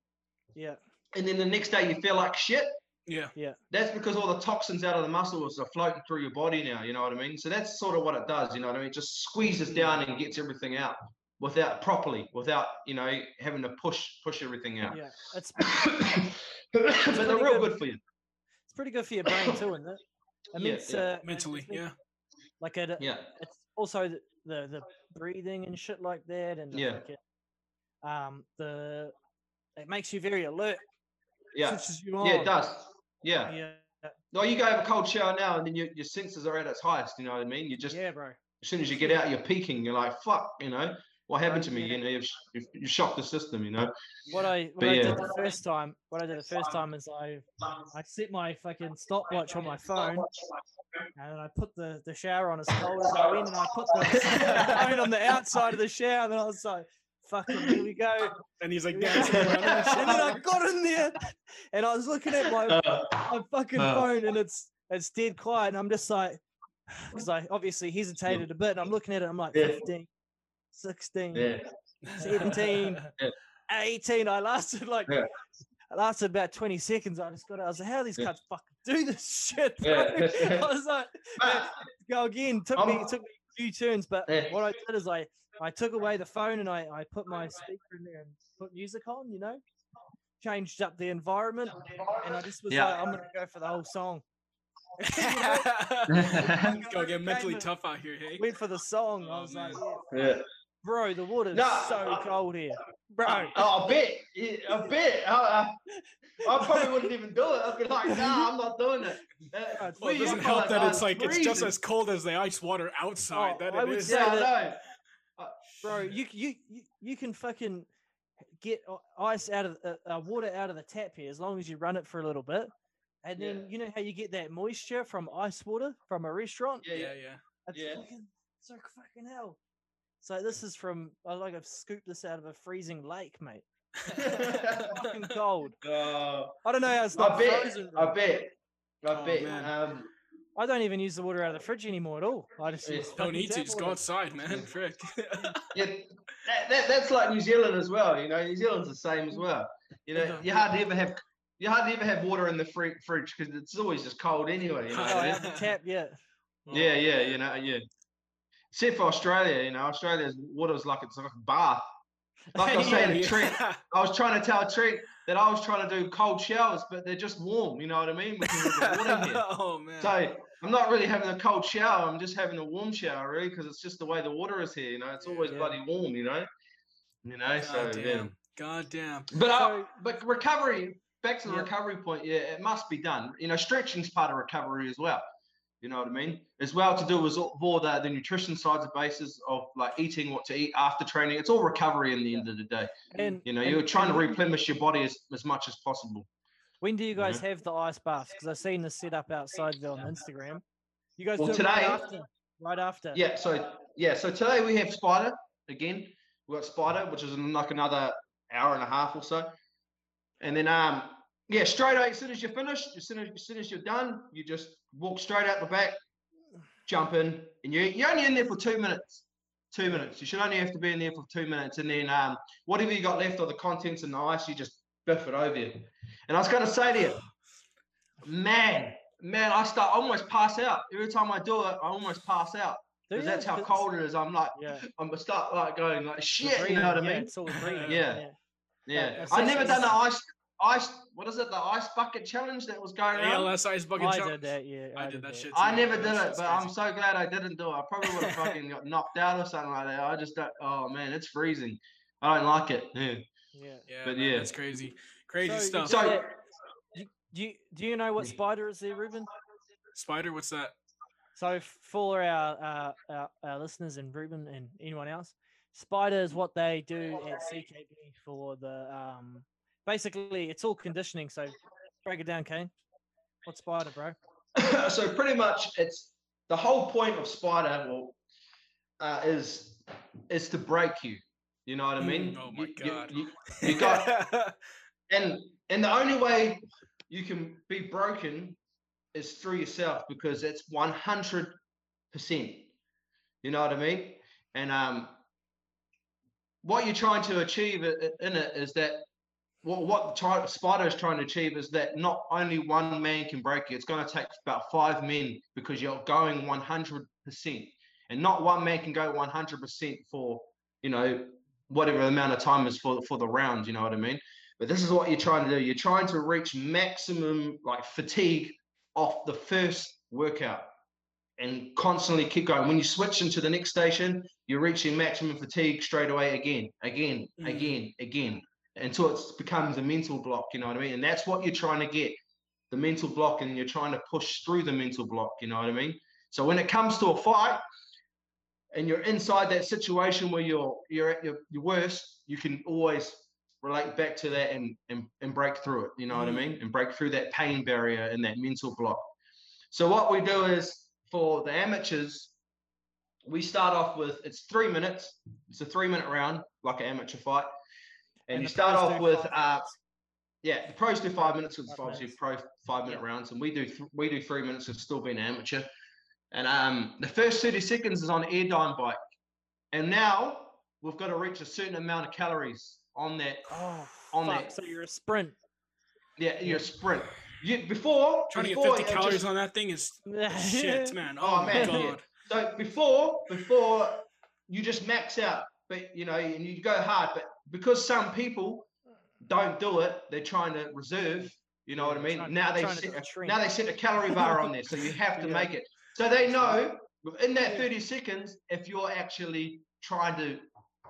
yeah, and then the next day you feel like shit. Yeah. Yeah. That's because all the toxins out of the muscles are floating through your body now. You know what I mean? So that's sort of what it does. You know what I mean? It just squeezes down and gets everything out without properly, without you know having to push push everything out. yeah. It's but they're real good. good for you. it's pretty good for your brain too, isn't it? I mean, Yeah, it's, yeah. uh, Mentally, it's- yeah. Like it, Yeah, it's also the, the the breathing and shit like that, and the Yeah. fucking, um, the it makes you very alert. yeah, you yeah. It does. Yeah. Yeah, No, you go have a cold shower now, and then your, your senses are at its highest. You know what I mean? You just yeah, bro. as soon as you get out, you're peaking. You're like, fuck. You know what happened to me? You know, you've, you've, you shocked the system. You know. What I what But I yeah. did the first time, what I did the first time is I I set my fucking stopwatch on my phone, and I put the the shower on as cold as I went, and I put the phone on the outside of the shower, and then I was like, "Fucking here we go." And he's like Here we dancing go. around and and then I got in there, and I was looking at my Uh, my fucking Uh. phone and it's it's dead quiet and I'm just like because I obviously hesitated a bit and I'm looking at it I'm like Yeah. 15 16 yeah. 17 Yeah. 18 I lasted like Yeah. I lasted about 20 seconds I just got it I was like how these Yeah. cunts fucking do this shit? Yeah. I was like But- go again took me I'm- it took me a few turns but Yeah. what I did is I I took away the phone and I I put my speaker in there and put music on you know changed up the environment and I just was Yeah. like I'm gonna go for the whole song Go get mentally tough out here, hey. went for the song. Oh, I Oh, was like, man. yeah. yeah. Bro, the water's No, so I- cold here, bro. Oh, I bet. Yeah, I bet. I, I, I probably wouldn't even do it. I'd be like, nah, I'm not doing it. Uh, Well, Well, it doesn't feel help that "Oh, it's like it's just as cold as the ice water outside. Oh, that I would is. say Yeah, that- know. bro, you you you, you can fucking get ice out of uh, uh, water out of the tap here as long as you run it for a little bit, and then Yeah. you know how you get that moisture from ice water from a restaurant. Yeah, Yeah, yeah. yeah. It's yeah. fucking so fucking hell. So this is from I like I've scooped this out of a freezing lake, mate. Fucking cold. Uh, I don't know how it's I not bet. frozen. I bet. I Oh, bet. man. Um, I don't even use the water out of the fridge anymore at all. I just Yeah. Don't need to. tap Just go outside, man. Frick. yeah, that, that, that's like New Zealand as well. You know, New Zealand's the same as well. You know, you hardly ever have you hardly ever have water in the fri- fridge because it's always just cold anyway. You know? Oh, what out the tap, yeah. Yeah, yeah, you know, yeah. Except for Australia, you know, Australia's water's like it's like a bath. Like I was saying, Yeah. to Trent, I was trying to tell Trent that I was trying to do cold showers, but they're just warm. You know what I mean? The water here. oh man. So I'm not really having a cold shower. I'm just having a warm shower, really, because it's just the way the water is here. You know, it's always Yeah. bloody warm. You know, you know. So God yeah. damn. God damn. But uh, So- but recovery. Back to the Yeah. recovery point. Yeah, it must be done. You know, stretching's part of recovery as well. You know what I mean? As well to do with all the, the nutrition sides of basis of like eating what to eat after training. It's all recovery in the end of the day. And You know, and- you're trying to replenish your body as, as much as possible. When do you guys know? have the ice baths? Because I've seen this set up outside there on Instagram. You guys Well, do it right today- after. Right after. Yeah. So yeah. So today we have spider again. We've got spider, which is in like another hour and a half or so. And then um yeah, straight out. as soon as you're finished, as soon as, as soon as you're done, you just walk straight out the back, jump in, and you you're only in there for two minutes. Two minutes. You should only have to be in there for two minutes, and then um whatever you got left of the contents in the ice, you just biff it over you. And I was going to say to you, man, man, I start I almost pass out every time I do it. I almost pass out because that's how cold it is. I'm like, Yeah. I'm start like going like shit. You know what I yeah, mean? It's all the breathing. Yeah. Yeah, that's I never done the ice ice. What is it? The ice bucket challenge that was going around. ALS ice bucket I challenge. did that. Yeah, I did that shit. I never did it, shit's but I'm so glad I didn't do it. I probably would have fucking got knocked out or something like that. I just don't. Oh man, it's freezing. I don't like it. Yeah. Yeah. Yeah, but man, yeah. it's crazy. Crazy So stuff. So- did that- do, do you do you know what spider is there, Reuben? Spider, what's that? So for our, uh, our our listeners and Reuben and anyone else, spider is what they do at CKB for the um. Basically, it's all conditioning. So break it down, Kane. What's spider, bro? so pretty much, it's the whole point of spider. Well, uh, is is to break you. You know what I mean? Oh my You- you- God. you- you got and and the only way you can be broken is through yourself because it's 100 percent you know what i mean and um what you're trying to achieve i- i- in it is that what what try, spider is trying to achieve is that not only one man can break you it's going to take about five men because you're going 100 percent and not one man can go 100 percent for you know whatever amount of time is for for the round you know what i mean but this is what you're trying to do. You're trying to reach maximum like fatigue off the first workout and constantly keep going. When you switch into the next station, you're reaching maximum fatigue straight away again, again, Mm. again, again, until it becomes a mental block, you know what I mean? And that's what you're trying to get the mental block, and you're trying to push through the mental block, you know what I mean? So when it comes to a fight, and you're inside that situation where you're you're at your, your worst, you can always relate back to that and, and and break through it. You know what I Mm. mean? And break through that pain barrier and that mental block. So what we do is for the amateurs, we start off with it's three minutes. It's a three minute round, like an amateur fight. And, And you start off with uh yeah, the pros do five minutes. It's Five obviously pro five minute Yeah. rounds, and we do th- we do three minutes of still being amateur. And um, the first thirty seconds is on Airdyne bike, and now we've got to reach a certain amount of calories on that. Oh, on fuck. that- So you're a sprint. Yeah, you're a sprint. You before Trying to get 50 it calories just- on that thing is shit, man. Oh, Oh, my man, god. So before before you just max out, but you know, and you go hard, but because some people don't do it, they're trying to reserve. You know what I mean? Trying- now they set, a now they set a calorie bar on there, so you have to Yeah. make it. So they know in that 30 seconds if you're actually trying to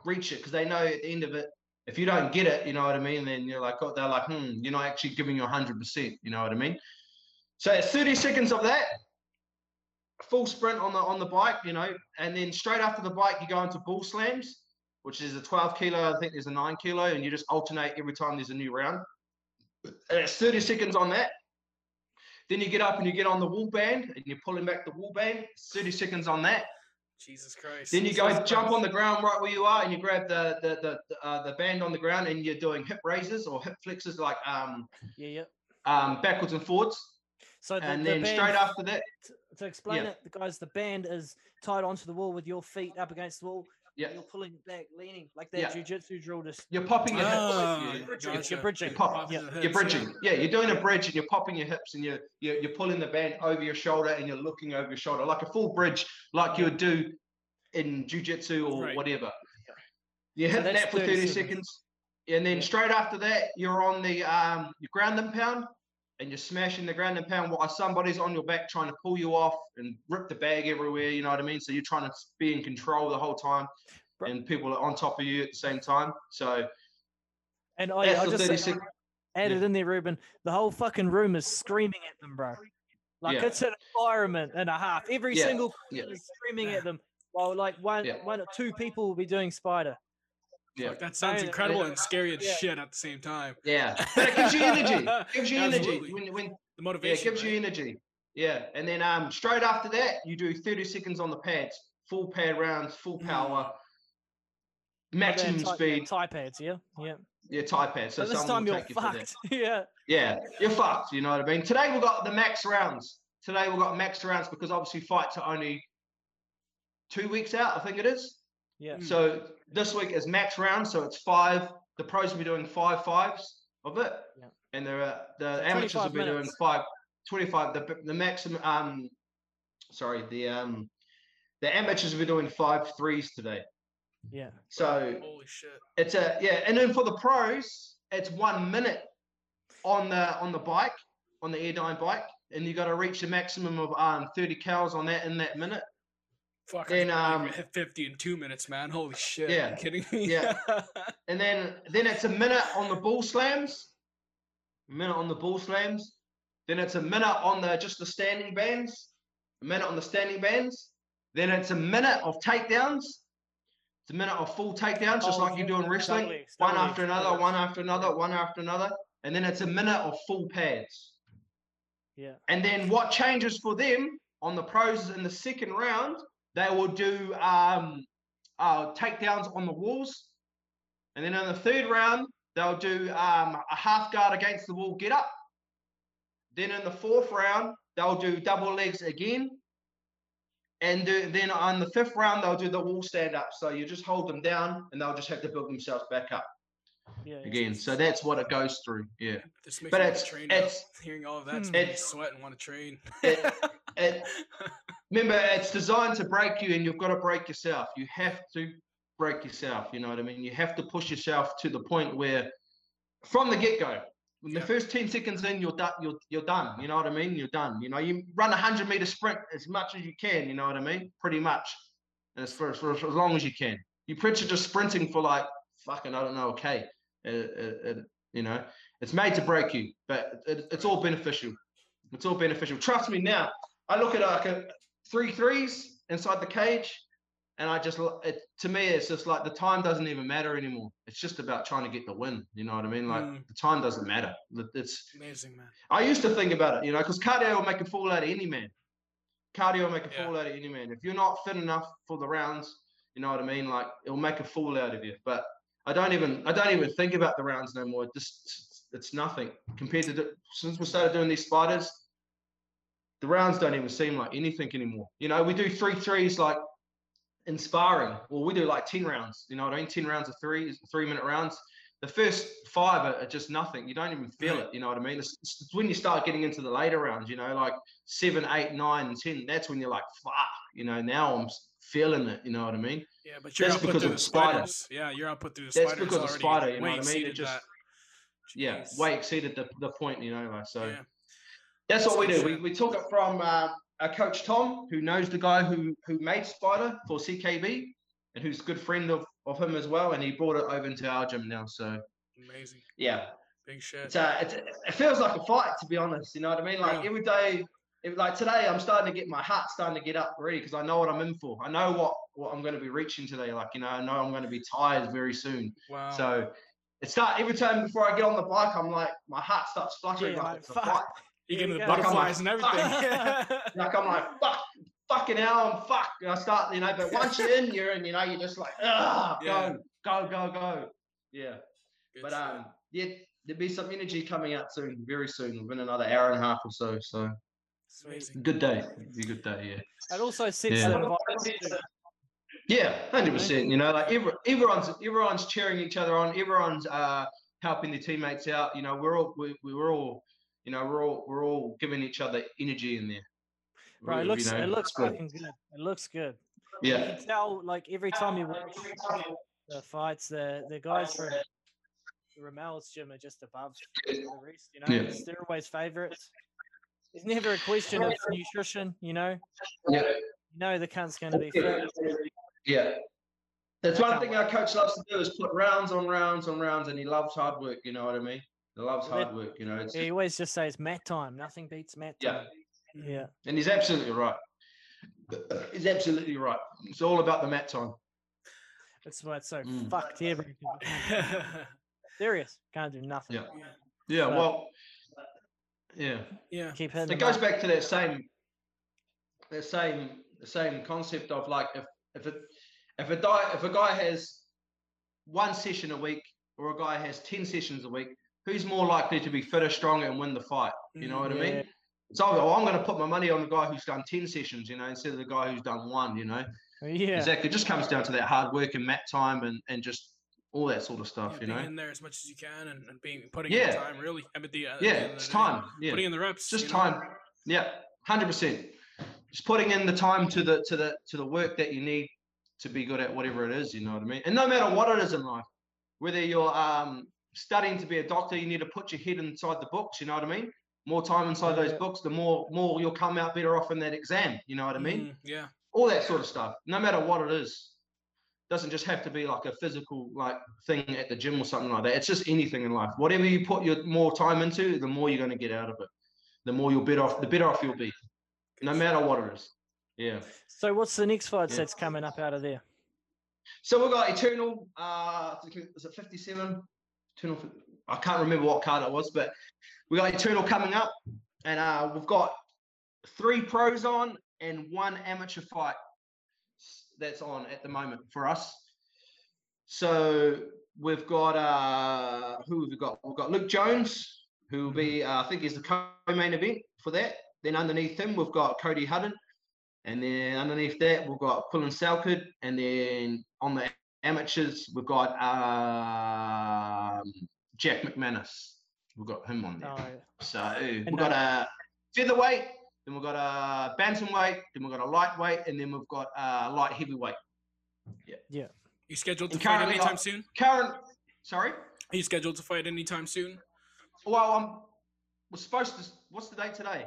reach it, because they know at the end of it, if you don't get it, you know what I mean, then you're like, oh, they're like, hmm, you're not actually giving you 100%. You know what I mean? So it's 30 seconds of that, full sprint on the on the bike, you know, and then straight after the bike, you go into bull slams, which is a 12 kilo. I think there's a nine kilo, and you just alternate every time there's a new round. And it's 30 seconds on that. Then you get up and you get on the wall band, and you're pulling back the wall band. 30 seconds on that. Jesus Christ. Then you go Jesus jump Christ. on the ground right where you are, and you grab the the the the, uh, the band on the ground, and you're doing hip raises or hip flexes like um Yeah, yeah. um backwards and forwards. So the, and the then band, straight after that, t- to explain Yeah. it, the guys, the band is tied onto the wall with your feet up against the wall. Yeah, You're pulling it back, leaning like that Yeah. jiu-jitsu drill. Just you're popping your hips. Ah, you- You're bridging, gotcha. you're bridging. pop- yeah. You're bridging. Yeah, you're doing a bridge and you're popping your hips and you're, you're you're pulling the band over your shoulder and you're looking over your shoulder like a full bridge, like you would do in jujitsu or Right. whatever. You So hit that's that for 30 30 seconds. seconds, and then Yeah. straight after that, you're on the um your ground and pound, and you're smashing the ground and pound while somebody's on your back trying to pull you off and rip the bag everywhere. You know what I mean? So you're trying to be in control the whole time, and people are on top of you at the same time. So And oh, yeah, that's I'll just 30 say, seconds. added in there, Reuben. The whole fucking room is screaming at them, bro. Like Yeah. it's an environment and a half. Every Yeah, single yeah. person is screaming at them. While like one, Yeah. one or two people will be doing spider. Yeah. Fuck, that sounds Yeah. incredible and scary as Yeah. shit at the same time. Yeah, but it gives you energy. gives you energy Absolutely. when, when The yeah, motivation. it gives you energy. Yeah, and then um straight after that, you do 30 seconds on the pads, full pad rounds, full Mm. power, But they're maximum ti- yeah, speed. Thai pads, yeah, yeah. Yeah, Thai pads. So So this someone time will you're take you for that. fucked. yeah. Yeah, you're fucked. You know what I mean? Today we've got the max rounds. Today we've got max rounds because obviously fights are only two weeks out. I think it is. Yeah. Mm. So this week is max round, So it's five. The pros will be doing five fives. of it, Yeah. and there are the So amateurs will 25 be doing minutes. five, 25. The the maximum. Um, sorry, the um, the amateurs will be doing five threes today. Yeah. So Holy shit. it's a yeah, and then for the pros, it's one minute on the on the bike, on the Airdyne bike, and you got to reach a maximum of um 30 calories on that in that minute. Fuck. Then, um, hit 50 in two minutes, man. Holy shit. Yeah, Are you kidding me? yeah. And then then it's a minute on the ball slams, a minute on the ball slams. Then it's a minute on the just the standing bands, a minute on the standing bands. Then it's a minute of takedowns. It's a minute of full takedowns, just Oh, like you do in wrestling. one after another, one after another, one after another, and then it's a minute of full pads. Yeah. And then what changes for them on the pros in the second round, they will do um, uh, takedowns on the walls, and then in the third round they'll do um, a half guard against the wall get up. Then in the fourth round they'll do double legs again, and then on the fifth round they'll do the wall stand up. So you just hold them down, and they'll just have to build themselves back up Yeah. yeah. again. So that's what it goes through. Yeah. This makes But me it's- train now. it's- Hearing all of that, Hmm. makes It's- sweat and want to train. It- it- remember, it's designed to break you, and you've got to break yourself. You have to break yourself. You know what I mean? You have to push yourself to the point where, from the get go, when the first ten seconds in, you're done. You're you're done. You know what I mean? You're done. You know, you run a hundred meter sprint as much as you can. You know what I mean? Pretty much, and it's for, for, for as long as you can. You picture just sprinting for like fucking I don't know. Okay, it, it, it, you know, it's made to break you, but it, it's all beneficial. It's all beneficial. Trust me now. I look at like a three threes inside the cage, and I just it to me it's just like the time doesn't even matter anymore. It's just about trying to get the win. You know what I mean? Like Mm. the time doesn't matter. It's Amazing, man. I used to think about it, you know, because cardio will make a fool out of any man. Cardio will make a Yeah. fool out of any man. If you're not fit enough for the rounds, you know what I mean? Like it'll make a fool out of you. But I don't even I don't even think about the rounds no more. Just it's nothing compared to the, since we started doing these spiders. The rounds don't even seem like anything anymore. You know, we do three threes like in sparring. Well, we do like ten rounds. You know what I mean? Ten rounds of three, three minute rounds. The first five are, are just nothing. You don't even feel it. You know what I mean? It's, it's when you start getting into the later rounds. You know, like seven, eight, nine, and ten. That's when you're like, fuck. You know, now I'm feeling it. You know what I mean? Yeah, but you're That's because of the the spider. spiders. Yeah, you're output through the That's because of spider, you know what I mean? It just-. Yeah, way exceeded the, the point. You know, like so. Yeah. That's what we do. We, we took it from uh, our coach Tom, who knows the guy who who made Spider for CKB, and who's a good friend of, of him as well. And he brought it over into our gym now. So Amazing. yeah, Big shit. it's, uh, it's it feels like a fight to be honest. You know what I mean? Like Yeah. every day, it, like today, I'm starting to get my heart starting to get up already because I know what I'm in for. I know what what I'm going to be reaching today. Like you know, I know I'm going to be tired very soon. wow. So. It start every time before I get on the bike. I'm like, my heart starts fluttering Yeah, like like, it's a fuck. fight. you Here get the go. butterflies and everything. Like I'm like, fuck, fucking hell, I'm fuck. And I start, you know, but once you're in, you're in, you know, you're just like, ah, Yeah. go, go, go, go. Yeah. Good but shit. um, yeah, there'll be some energy coming out soon, very soon, within another hour and a half or so. So Sweet. Good day. It'll be a good day, yeah. It also sets Yeah. the environment. Yeah, hundred percent. You know, like every, everyone's everyone's cheering each other on. Everyone's uh helping their teammates out. You know, we're all we, we we're all you know we're all we're all giving each other energy in there. Bro, it You looks know, it looks good. fucking good. It looks good. Yeah, You Yeah, can tell like every time you watch the fights, the the guys from Ramel's gym are just above the rest. You know, Yeah. They're always favorites. There's never a question of nutrition. You know, yeah. you know the cunt's going to be fit. Yeah. That's one thing our coach loves to do is put rounds on rounds on rounds, and he loves hard work. You know what I mean? He loves hard work. You know, it's, he always just says mat time. Nothing beats mat Yeah. time. Yeah. and he's absolutely right. He's absolutely right. It's all about the mat time. That's why it's so Mm. fucked everything. Serious. Can't do nothing. Yeah. Yeah. But- Well. Yeah. yeah. Keep hitting It goes back to that same, that same, the same concept of like if if it if a guy if a guy has one session a week or a guy has ten sessions a week, who's more likely to be fitter, stronger, and win the fight? You know Mhm. what I mean? So oh, I'm going to put my money on the guy who's done ten sessions, you know, instead of the guy who's done one. You know, Yeah. exactly. It just comes down to that hard work and mat time and and just all that sort of Yeah, stuff. you being know, in there as much as you can and, and being putting in Yeah. the time really. I mean, the, uh, yeah, the it's the time. Yeah, Putting in the reps. just you know? time. Yeah, hundred percent. Just putting in the time to the to the to the work that you need to be good at whatever it is. You know what I mean? And no matter what it is in life, whether you're um, studying to be a doctor, you need to put your head inside the books. You know what I mean? More time inside those Yeah. books, the more more you'll come out better off in that exam. You know what I mean? Mm, yeah. all that sort of stuff no matter what it is doesn't just have to be like a physical like thing at the gym or something like that. It's just anything in life. Whatever you put your more time into the more you're going to get out of it. The more you'll better off the better off you'll be. No matter what it is. Yeah. So what's the next fight Yeah. that's coming up out of there? so we've got eternal uh is it 57 eternal i can't remember what card it was but we got eternal coming up and uh we've got three pros on and one amateur fight that's on at the moment for us so we've got uh who have we got we've got luke jones who will be uh, i think is the co-main event for that then underneath him we've got cody hudden and then underneath that, we've got Quillan Salkilld. And then on the amateurs, we've got um, Jack McManus. We've got him on there. Oh, yeah. So we've got a featherweight, then we've got a bantamweight, then we've got a lightweight, and then we've got a light heavyweight. Yeah. Yeah. You scheduled to And fight anytime I- soon? Current, sorry? Are you scheduled to fight anytime soon? Well, I'm, we're supposed to, what's the date today?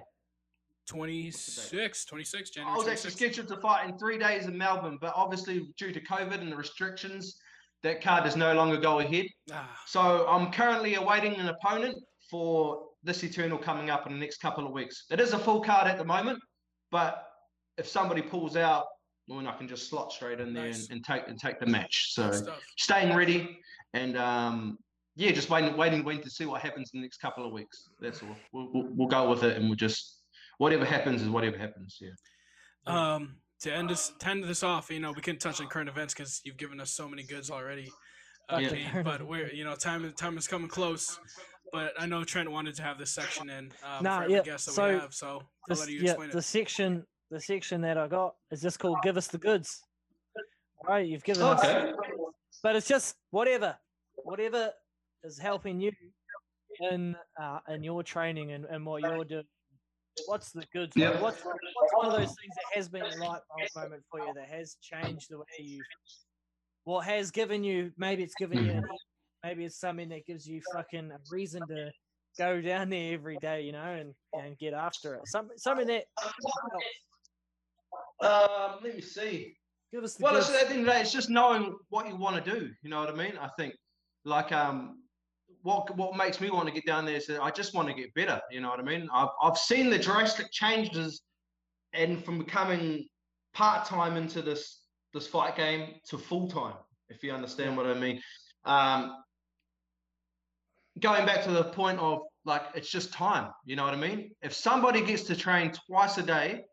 26, 26, I January was actually 26. scheduled to fight in three days in Melbourne, but obviously due to COVID and the restrictions, that card is no longer go ahead. Ah, So I'm currently awaiting an opponent for this Eternal coming up in the next couple of weeks. It is a full card at the moment, but if somebody pulls out, well, then I can just slot straight in there Nice. and, and take and take the match. So staying ready and um, yeah, just waiting, waiting, waiting to see what happens in the next couple of weeks. That's all. We'll, we'll, we'll go with it and we'll just whatever happens is whatever happens. Yeah. Um, to end this, to end this off, you know, we can touch on current events because you've given us so many goods already. Uh, Yeah. But we're, you know, time time is coming close. But I know Trent wanted to have this section in um, Nah, for every yeah, guest that so we have, so I'll This, let you yeah, explain the it. section, the section that I got is just called "Give Us the Goods." All right, you've given us, but it's just whatever, whatever is helping you in uh, in your training and, and what you're doing. What's the goods? Yeah. What's what's one of those things that has been a light bulb moment for you that has changed the way you? What has given you? Maybe it's given you. An, maybe it's something that gives you fucking a reason to go down there every day, you know, and and get after it. Something something that. Um, let me see. give us Well, it's, at the end of the day, it's just knowing what you want to do. You know what I mean? I think, like, um, what what makes me want to get down there is that I just want to get better. You know what I mean? I've I've seen the drastic changes, and from becoming part time into this this fight game to full time. If you understand what I mean. Um, going back to the point of like it's just time. You know what I mean? If somebody gets to train twice a day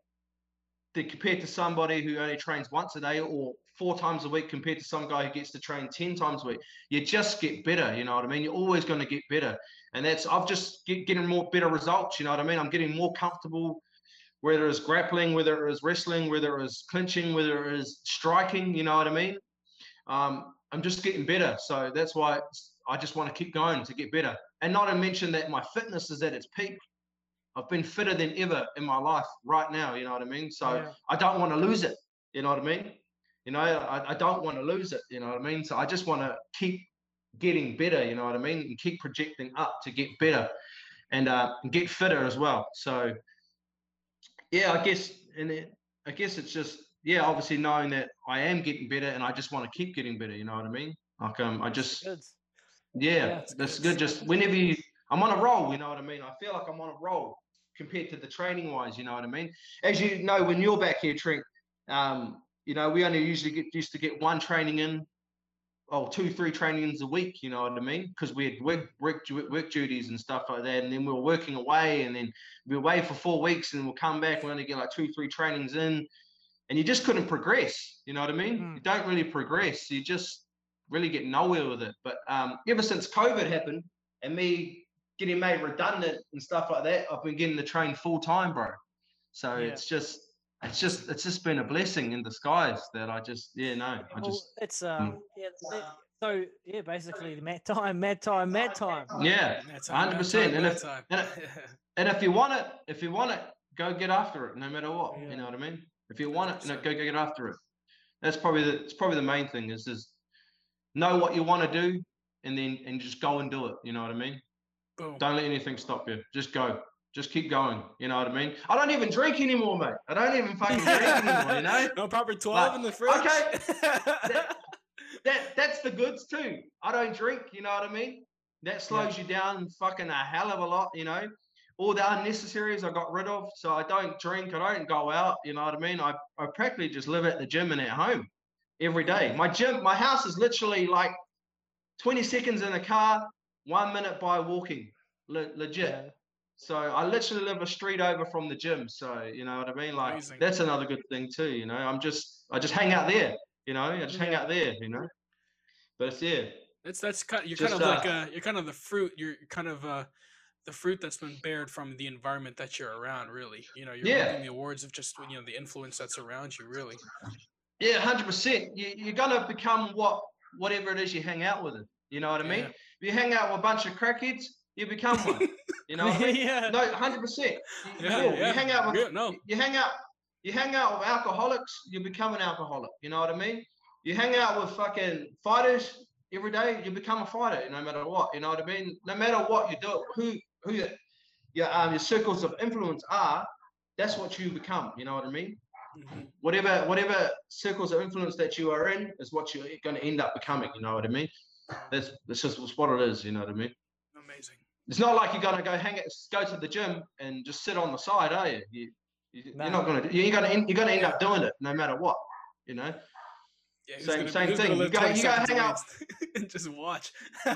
compared to somebody who only trains once a day or four times a week compared to some guy who gets to train 10 times a week you just get better you know what i mean you're always going to get better and that's i've just get, getting more better results you know what i mean i'm getting more comfortable whether it's grappling whether it is wrestling whether it is clinching whether it is striking you know what i mean um, i'm just getting better so that's why it's- i just want to keep going to get better and not to mention that my fitness is at its peak I've been fitter than ever in my life right now. You know what I mean? So Yeah. I don't want to lose it. You know what I mean? You know, I, I don't want to lose it. You know what I mean? So I just want to keep getting better. You know what I mean? And keep projecting up to get better and, uh, get fitter as well. So yeah, I guess, and it, I guess it's just yeah, obviously knowing that I am getting better and I just want to keep getting better. You know what I mean? Like um, I just. Yeah, Yeah, that's good. good. Just whenever you, I'm on a roll, you know what I mean. I feel like I'm on a roll compared to the training wise, you know what I mean. As you know, when you're back here, Trent, um, you know we only usually get used to get one training in, oh two, three trainings a week, you know what I mean, because we had work, work work duties and stuff like that, and then we were working away, and then we were away for four weeks, and we'll come back, we only get like two, three trainings in, and you just couldn't progress, you know what I mean. Mm. You don't really progress. You just really get nowhere with it. But um, ever since COVID happened and me getting made redundant and stuff like that, I've been getting the train full time, bro. So Yeah. it's just, it's just, it's just been a blessing in disguise that I just, yeah, no, I Well, just, it's um Mm. yeah, the- So yeah, basically the mat time, mat time, mat time. Yeah, That 100%, and if- time. and and if you want it, if you want it, go get after it, no matter what. Yeah. You know what I mean? If you want it, no, go go get after it. That's probably the it's probably the main thing is just know what you want to do, and then and just go and do it. You know what I mean? Boom. Don't let anything stop you. Just go. Just keep going. You know what I mean? I don't even drink anymore, mate. I don't even fucking drink anymore. You know? No proper 12 in the fridge. okay. That that's the goods too. I don't drink. You know what I mean? That slows you down fucking a hell of a lot. You know? All the unnecessaries I got rid of. So I don't drink. I don't go out. You know what I mean? I, I practically just live at the gym and at home every day. My gym, my house is literally like 20 seconds in a car, one minute by walking. Le- legit. Yeah. So I literally live a street over from the gym. So you know what I mean? Like Amazing. that's another good thing too. You know, I'm just I just hang out there. You know, I just hang out there. You know, but it's yeah, That's that's kind. You're Just, kind of like uh, uh, you're kind of the fruit. You're kind of uh, the fruit that's been bared from the environment that you're around. Really, you know, you're Yeah. the awards of just you know the influence that's around you. Really. Yeah, hundred percent. You you're gonna become what whatever it is you hang out with. It. You know what I mean? Yeah. If you hang out with a bunch of crackheads, you become one. You know what I mean? yeah. No, hundred percent. Yeah, You yeah. hang out with Yeah, no. you hang out you hang out with alcoholics, you become an alcoholic. You know what I mean? You hang out with fucking fighters every day, you become a fighter, no matter what. You know what I mean? No matter what you do, who who your your, um, your circles of influence are, that's what you become. You know what I mean? Mhm. Whatever whatever circles of influence that you are in is what you're going to end up becoming. You know what I mean? That's that's just what it is. You know what I mean? Amazing. It's not like you're gonna go hang it, go to the gym and just sit on the side, are you? you, you No. You're not gonna. You're gonna. end- You're gonna end up doing it no matter what. You know. Yeah, Same- gonna, same thing. You go- you go hang out- and just watch. You-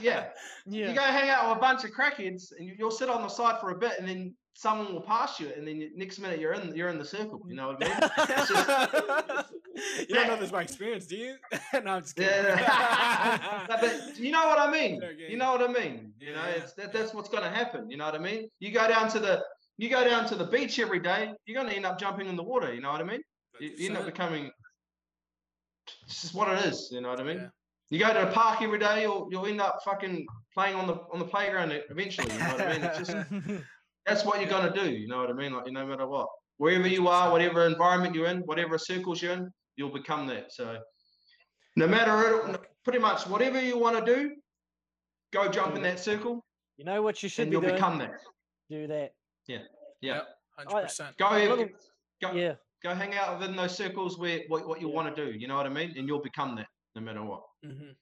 yeah. Yeah. You go hang out with a bunch of crackheads and you, you'll sit on the side for a bit, and then someone will pass you, and then next minute you're in you're in the circle. You know what I mean? Just- you don't know this by experience, do you? no, I'm just kidding. Yeah. No, but you know what I mean. Okay. You know what I mean. You know, it's that, that's what's going to happen. You know what I mean. You go down to the you go down to the beach every day. You're going to end up jumping in the water. You know what I mean. You, you end up becoming. It's just what it is. You know what I mean. Yeah. You go to the park every day, you'll you'll end up fucking playing on the on the playground eventually. You know what I mean. It's just that's what you're gonna do. You know what I mean? Like no matter what, wherever you are, whatever environment you're in, whatever circles you're in, you'll become that. So no matter pretty much whatever you want to do, go jump in that circle you know what you should and be you'll doing? become that. Do that. Yeah. Yep, 100%. Go Little- go Yeah. go hang out within those circles where what, what you Yeah. want to do. You know what I mean? And you'll become that no matter what. Mhm.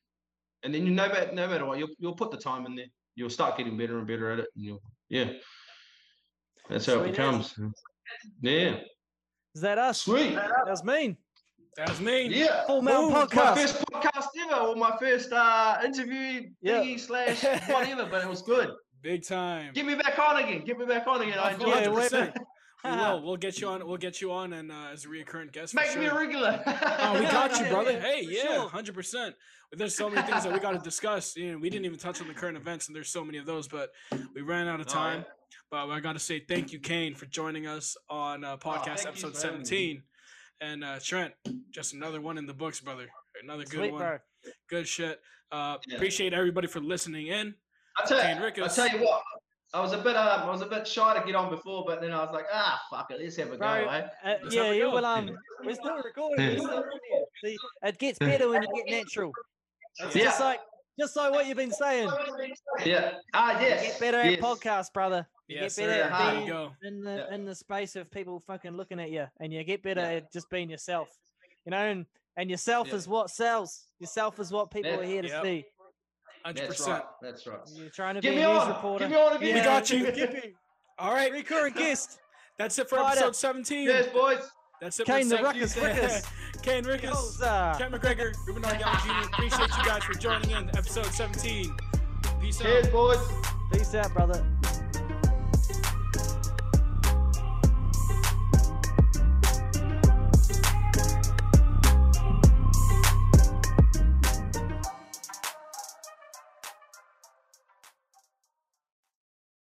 And then you no matter no matter what, you'll you'll put the time in there. You'll start getting better and better at it. And you'll yeah. That's how Sweet it as. becomes. Yeah. Is that us? Sweet. That was mean. That was me. Yeah. Full Mount Boom. It's My podcast. first podcast ever, or my first uh, interview Yeah. thingy slash whatever, but it was good. Big time. Get me back on again. Get me back on again. I Of enjoyed it. Yeah, We will. We'll get you on. We'll get you on and uh, as a reoccurring guest. for Make me a regular. Oh, we got you, brother. hey, for yeah, sure. hundred percent. There's so many things that we got to discuss. You know, we didn't even touch on the current events, and there's so many of those. But we ran out of Oh, time. yeah. But I got to say thank you, Kane, for joining us on uh, podcast Oh, episode for having me. 17. And uh, Trent, just another one in the books, brother. Another good Sweet, one. bro. Good shit. Uh, Yeah. Appreciate everybody for listening in. I tell, Kane you, I Rickus. tell you what, I was a bit um, I was a bit shy to get on before, but then I was like, ah, fuck it, let's have a Bro, go, eh? Uh, yeah, have a yeah, well, um, we're still recording. We're still. See, it gets better when you get natural. It's Yeah. just like, just like what you've been saying. Yeah. Ah, You yes. get better at yes. podcasts, brother. You Yes, get better Yeah, at hi. There you being go. in the Yeah. in the space of people fucking looking at you, and you get better Yeah. at just being yourself. You know, and and yourself Yeah. is what sells. Yourself is what people Yeah. are here to Yep. see. Hundred That's percent. right. That's right. You're trying to Get be me a news on. reporter. Get me on again. We got you. All right, Recurring guest. that's it for Fighter. episode 17. Cheers, boys. That's it. Kane for the sec- Ruckus Rickus. Kane Rickus. Yoza. McGregor, Reuben R. Jr. Appreciate you guys for joining in episode 17. Peace out. Cheers, boys. Peace out, brother.